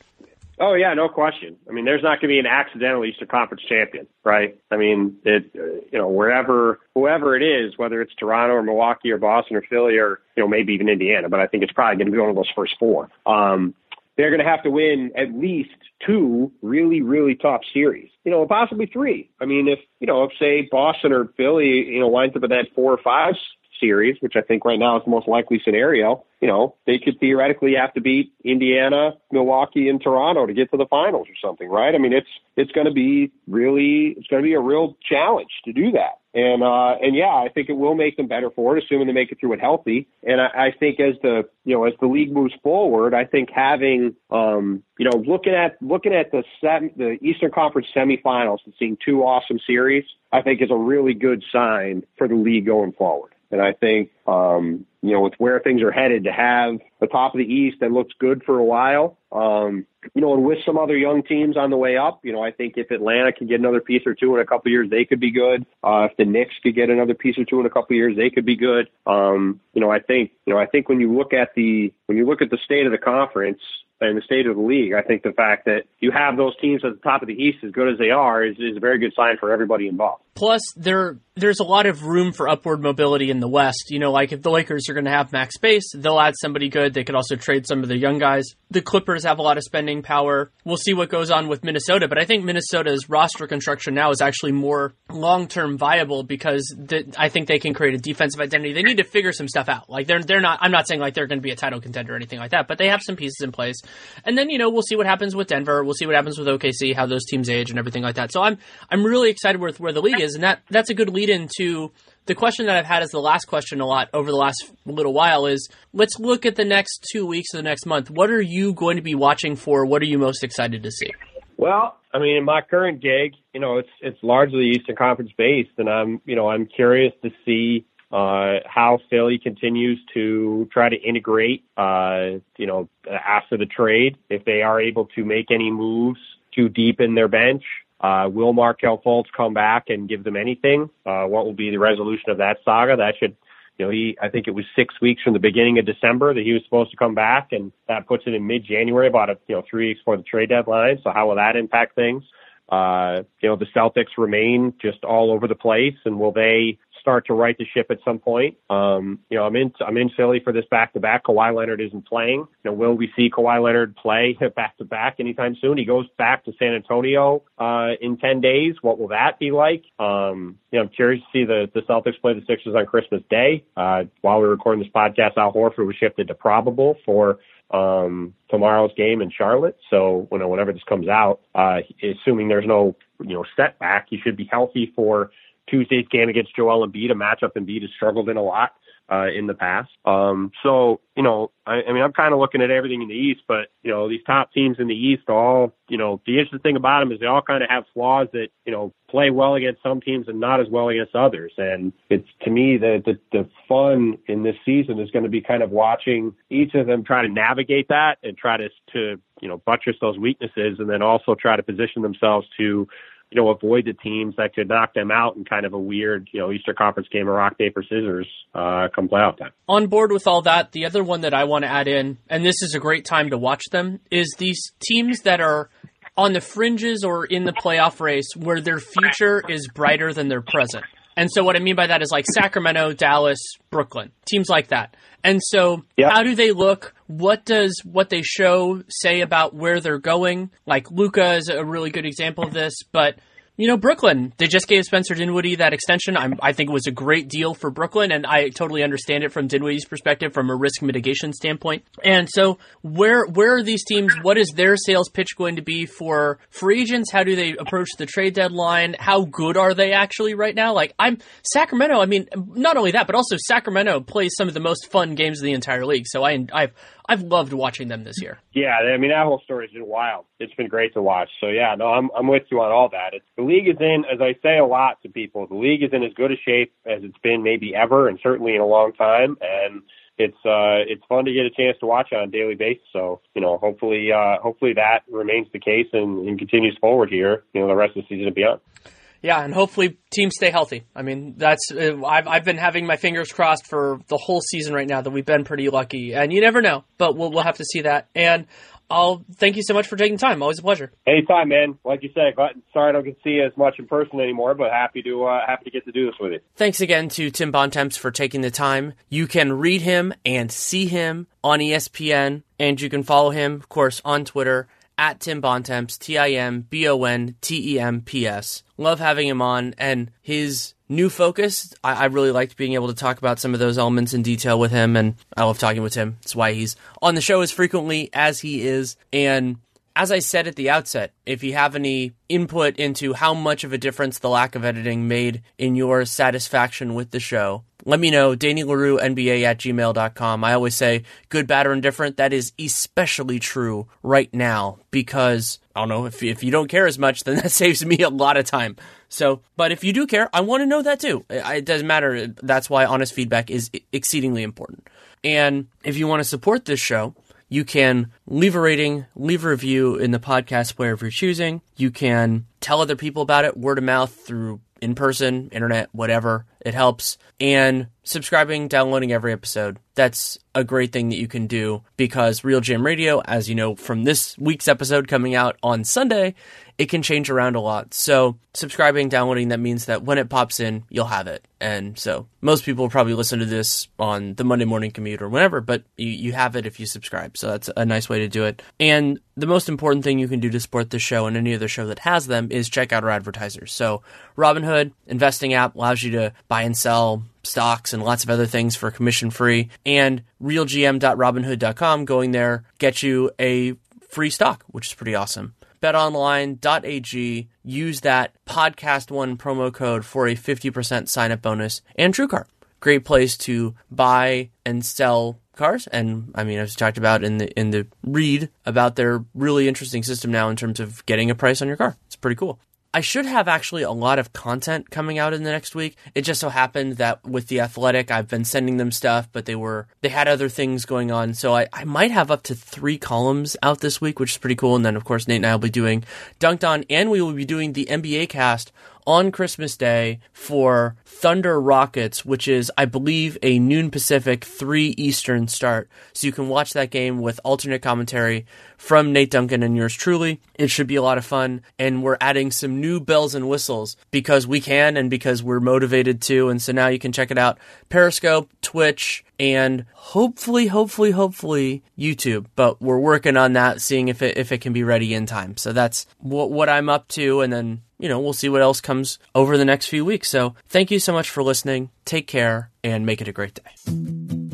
Oh yeah, no question. I mean, there's not going to be an accidental Eastern Conference champion, right? I mean, it, you know, wherever, whoever it is, whether it's Toronto or Milwaukee or Boston or Philly or, you know, maybe even Indiana, but I think it's probably going to be one of those first four. Um, they're going to have to win at least two really, really tough series, you know, possibly three. I mean, if, you know, if say Boston or Philly, you know, winds up in that four or five series, which I think right now is the most likely scenario, you know, they could theoretically have to beat Indiana, Milwaukee, and Toronto to get to the finals or something, right? I mean, it's it's going to be really it's going to be a real challenge to do that. And uh, and yeah, I think it will make them better for it, assuming they make it through it healthy. And I, I think as the you know as the league moves forward, I think having um, you know looking at looking at the sem- the Eastern Conference semifinals and seeing two awesome series, I think is a really good sign for the league going forward. And I think, um, you know, with where things are headed, to have the top of the East that looks good for a while, Um, you know, and with some other young teams on the way up, you know, I think if Atlanta can get another piece or two in a couple of years, they could be good. Uh, if the Knicks could get another piece or two in a couple of years, they could be good. Um, you know, I think, you know, I think when you look at the when you look at the state of the conference, and the state of the league, I think the fact that you have those teams at the top of the East as good as they are is, is a very good sign for everybody involved. Plus, there there's a lot of room for upward mobility in the West. You know, like if the Lakers are going to have max space, they'll add somebody good. They could also trade some of the young guys. The Clippers have a lot of spending power. We'll see what goes on with Minnesota, but I think Minnesota's roster construction now is actually more long term viable because I think they can create a defensive identity. They need to figure some stuff out. Like they're they're not. I'm not saying like they're going to be a title contender or anything like that, but they have some pieces in place. And then you know we'll see what happens with Denver. We'll see what happens with OKC, how those teams age and everything like that. So I'm I'm really excited with where the league is, and that that's a good lead into the question that I've had as the last question a lot over the last little while is let's look at the next two weeks or the next month. What are you going to be watching for? What are you most excited to see? Well, I mean, in my current gig, you know, it's it's largely Eastern Conference based, and I'm you know I'm curious to see uh, how Philly continues to try to integrate, uh, you know, after the trade, if they are able to make any moves to deepen their bench. Uh, will Markelle Fultz come back and give them anything? Uh, what will be the resolution of that saga? That should, you know, he, I think it was six weeks from the beginning of December that he was supposed to come back and that puts it in mid-January, about a, you know, three weeks before the trade deadline. So how will that impact things? Uh, you know, the Celtics remain just all over the place and will they start to right the ship at some point. Um, you know, I'm in I'm in Philly for this back to back. Kawhi Leonard isn't playing. You know, will we see Kawhi Leonard play back to back anytime soon? He goes back to San Antonio uh, in ten days. What will that be like? Um, you know, I'm curious to see the the Celtics play the Sixers on Christmas Day. Uh, while we're recording this podcast, Al Horford was shifted to probable for um, tomorrow's game in Charlotte. So, you know, whenever this comes out, uh, assuming there's no, you know, setback, he should be healthy for Tuesday's game against Joel Embiid, a matchup Embiid has struggled in a lot uh, in the past. Um, so, you know, I, I mean, I'm kind of looking at everything in the East, but, you know, these top teams in the East all, you know, the interesting thing about them is they all kind of have flaws that, you know, play well against some teams and not as well against others. And it's, to me, the, the, the fun in this season is going to be kind of watching each of them try to navigate that and try to, to, you know, buttress those weaknesses and then also try to position themselves to, you know, avoid the teams that could knock them out in kind of a weird, you know, Eastern Conference game of rock, paper, scissors uh, come playoff time. On board with all that, the other one that I want to add in, and this is a great time to watch them, is these teams that are on the fringes or in the playoff race where their future is brighter than their present. And so what I mean by that is like Sacramento, Dallas, Brooklyn, teams like that. And so yep. how do they look? What does what they show say about where they're going? Like Luka is a really good example of this, but you know, Brooklyn, they just gave Spencer Dinwiddie that extension. I'm, i think it was a great deal for Brooklyn, and I totally understand it from Dinwiddie's perspective, from a risk mitigation standpoint. And so, where where are these teams? What is their sales pitch going to be for free agents? How do they approach the trade deadline? How good are they actually right now? Like, I'm Sacramento. I mean, not only that, but also Sacramento plays some of the most fun games of the entire league. So I I've I've loved watching them this year. Yeah, I mean that whole story's been wild. It's been great to watch. So yeah, no, I'm I'm with you on all that. It's, league is in, as I say a lot to people, the league is in as good a shape as it's been maybe ever, and certainly in a long time. And it's uh it's fun to get a chance to watch on a daily basis. So you know, hopefully uh hopefully that remains the case and, and continues forward here. You know, the rest of the season and beyond. Yeah, and hopefully teams stay healthy. I mean, that's uh, I've I've been having my fingers crossed for the whole season right now that we've been pretty lucky, and you never know, but we'll we'll have to see that. And I'll thank you so much for taking time. Always a pleasure. Anytime, man. Like you said, sorry I don't get to see you as much in person anymore, but happy to uh, happy to get to do this with you. Thanks again to Tim Bontemps for taking the time. You can read him and see him on ESPN, and you can follow him, of course, on Twitter at Tim Bontemps, T I M B O N T E M P S. Love having him on and his new focus. I, I, really liked being able to talk about some of those elements in detail with him, and I love talking with him. It's why he's on the show as frequently as he is. And as I said at the outset, if you have any input into how much of a difference the lack of editing made in your satisfaction with the show, let me know. Danny Leroux, NBA at gmail.com. I always say good, bad, or indifferent. That is especially true right now because I don't know if, if you don't care as much, then (laughs) that saves me a lot of time. So, but if you do care, I want to know that too. It doesn't matter. That's why honest feedback is exceedingly important. And if you want to support this show, you can leave a rating, leave a review in the podcast player if you're choosing. You can tell other people about it, word of mouth through in person, internet, whatever. It helps. And subscribing, downloading every episode. That's a great thing that you can do because Real GM Radio, as you know from this week's episode coming out on Sunday, it can change around a lot. So subscribing, downloading, that means that when it pops in, you'll have it. And so most people probably listen to this on the Monday morning commute or whenever, but you, you have it if you subscribe. So that's a nice way to do it. And the most important thing you can do to support this show and any other show that has them is check out our advertisers. So Robinhood investing app allows you to buy and sell stocks and lots of other things for commission free. And realgm.robinhood.com going there get you a free stock, which is pretty awesome betonline.ag. Use that podcast one promo code for a 50% sign up bonus and TrueCar. Great place to buy and sell cars. And I mean, I've talked about in the, in the read about their really interesting system now in terms of getting a price on your car. It's pretty cool. I should have actually a lot of content coming out in the next week. It just so happened that with the athletic, I've been sending them stuff, but they were, they had other things going on. So I, I might have up to three columns out this week, which is pretty cool. And then of course, Nate and I will be doing Dunked On and we will be doing the NBA cast on Christmas Day for Thunder Rockets, which is, I believe, a noon Pacific, 3 Eastern start. So you can watch that game with alternate commentary from Nate Duncan and yours truly. It should be a lot of fun. And we're adding some new bells and whistles because we can and because we're motivated to. And so now you can check it out Periscope, Twitch, and hopefully, hopefully, hopefully YouTube. But we're working on that, seeing if it if it can be ready in time. So that's what what I'm up to, and then you know we'll see what else comes over the next few weeks. So thank you so much for listening. Take care and make it a great day.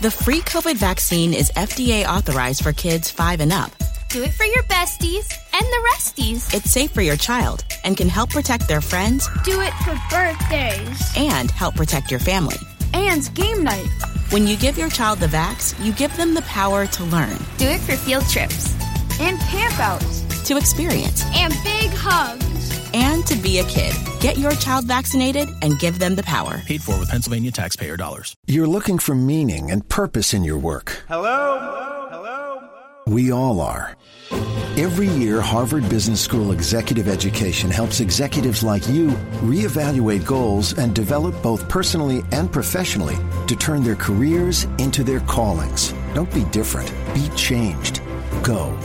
The free COVID vaccine is FDA authorized for kids 5 and up. Do it for your besties and the resties. It's safe for your child and can help protect their friends. Do it for birthdays. And help protect your family. And game night. When you give your child the vax, you give them the power to learn. Do it for field trips. And campouts. To experience. And big hugs and to be a kid. Get your child vaccinated and give them the power. Paid for with Pennsylvania taxpayer dollars. You're looking for meaning and purpose in your work. Hello? Hello? Hello? We all are. Every year, Harvard Business School executive education helps executives like you reevaluate goals and develop both personally and professionally to turn their careers into their callings. Don't be different. Be changed. Go.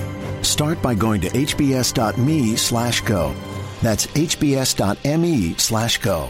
Start by going to hbs.me slash go. That's hbs.me slash go.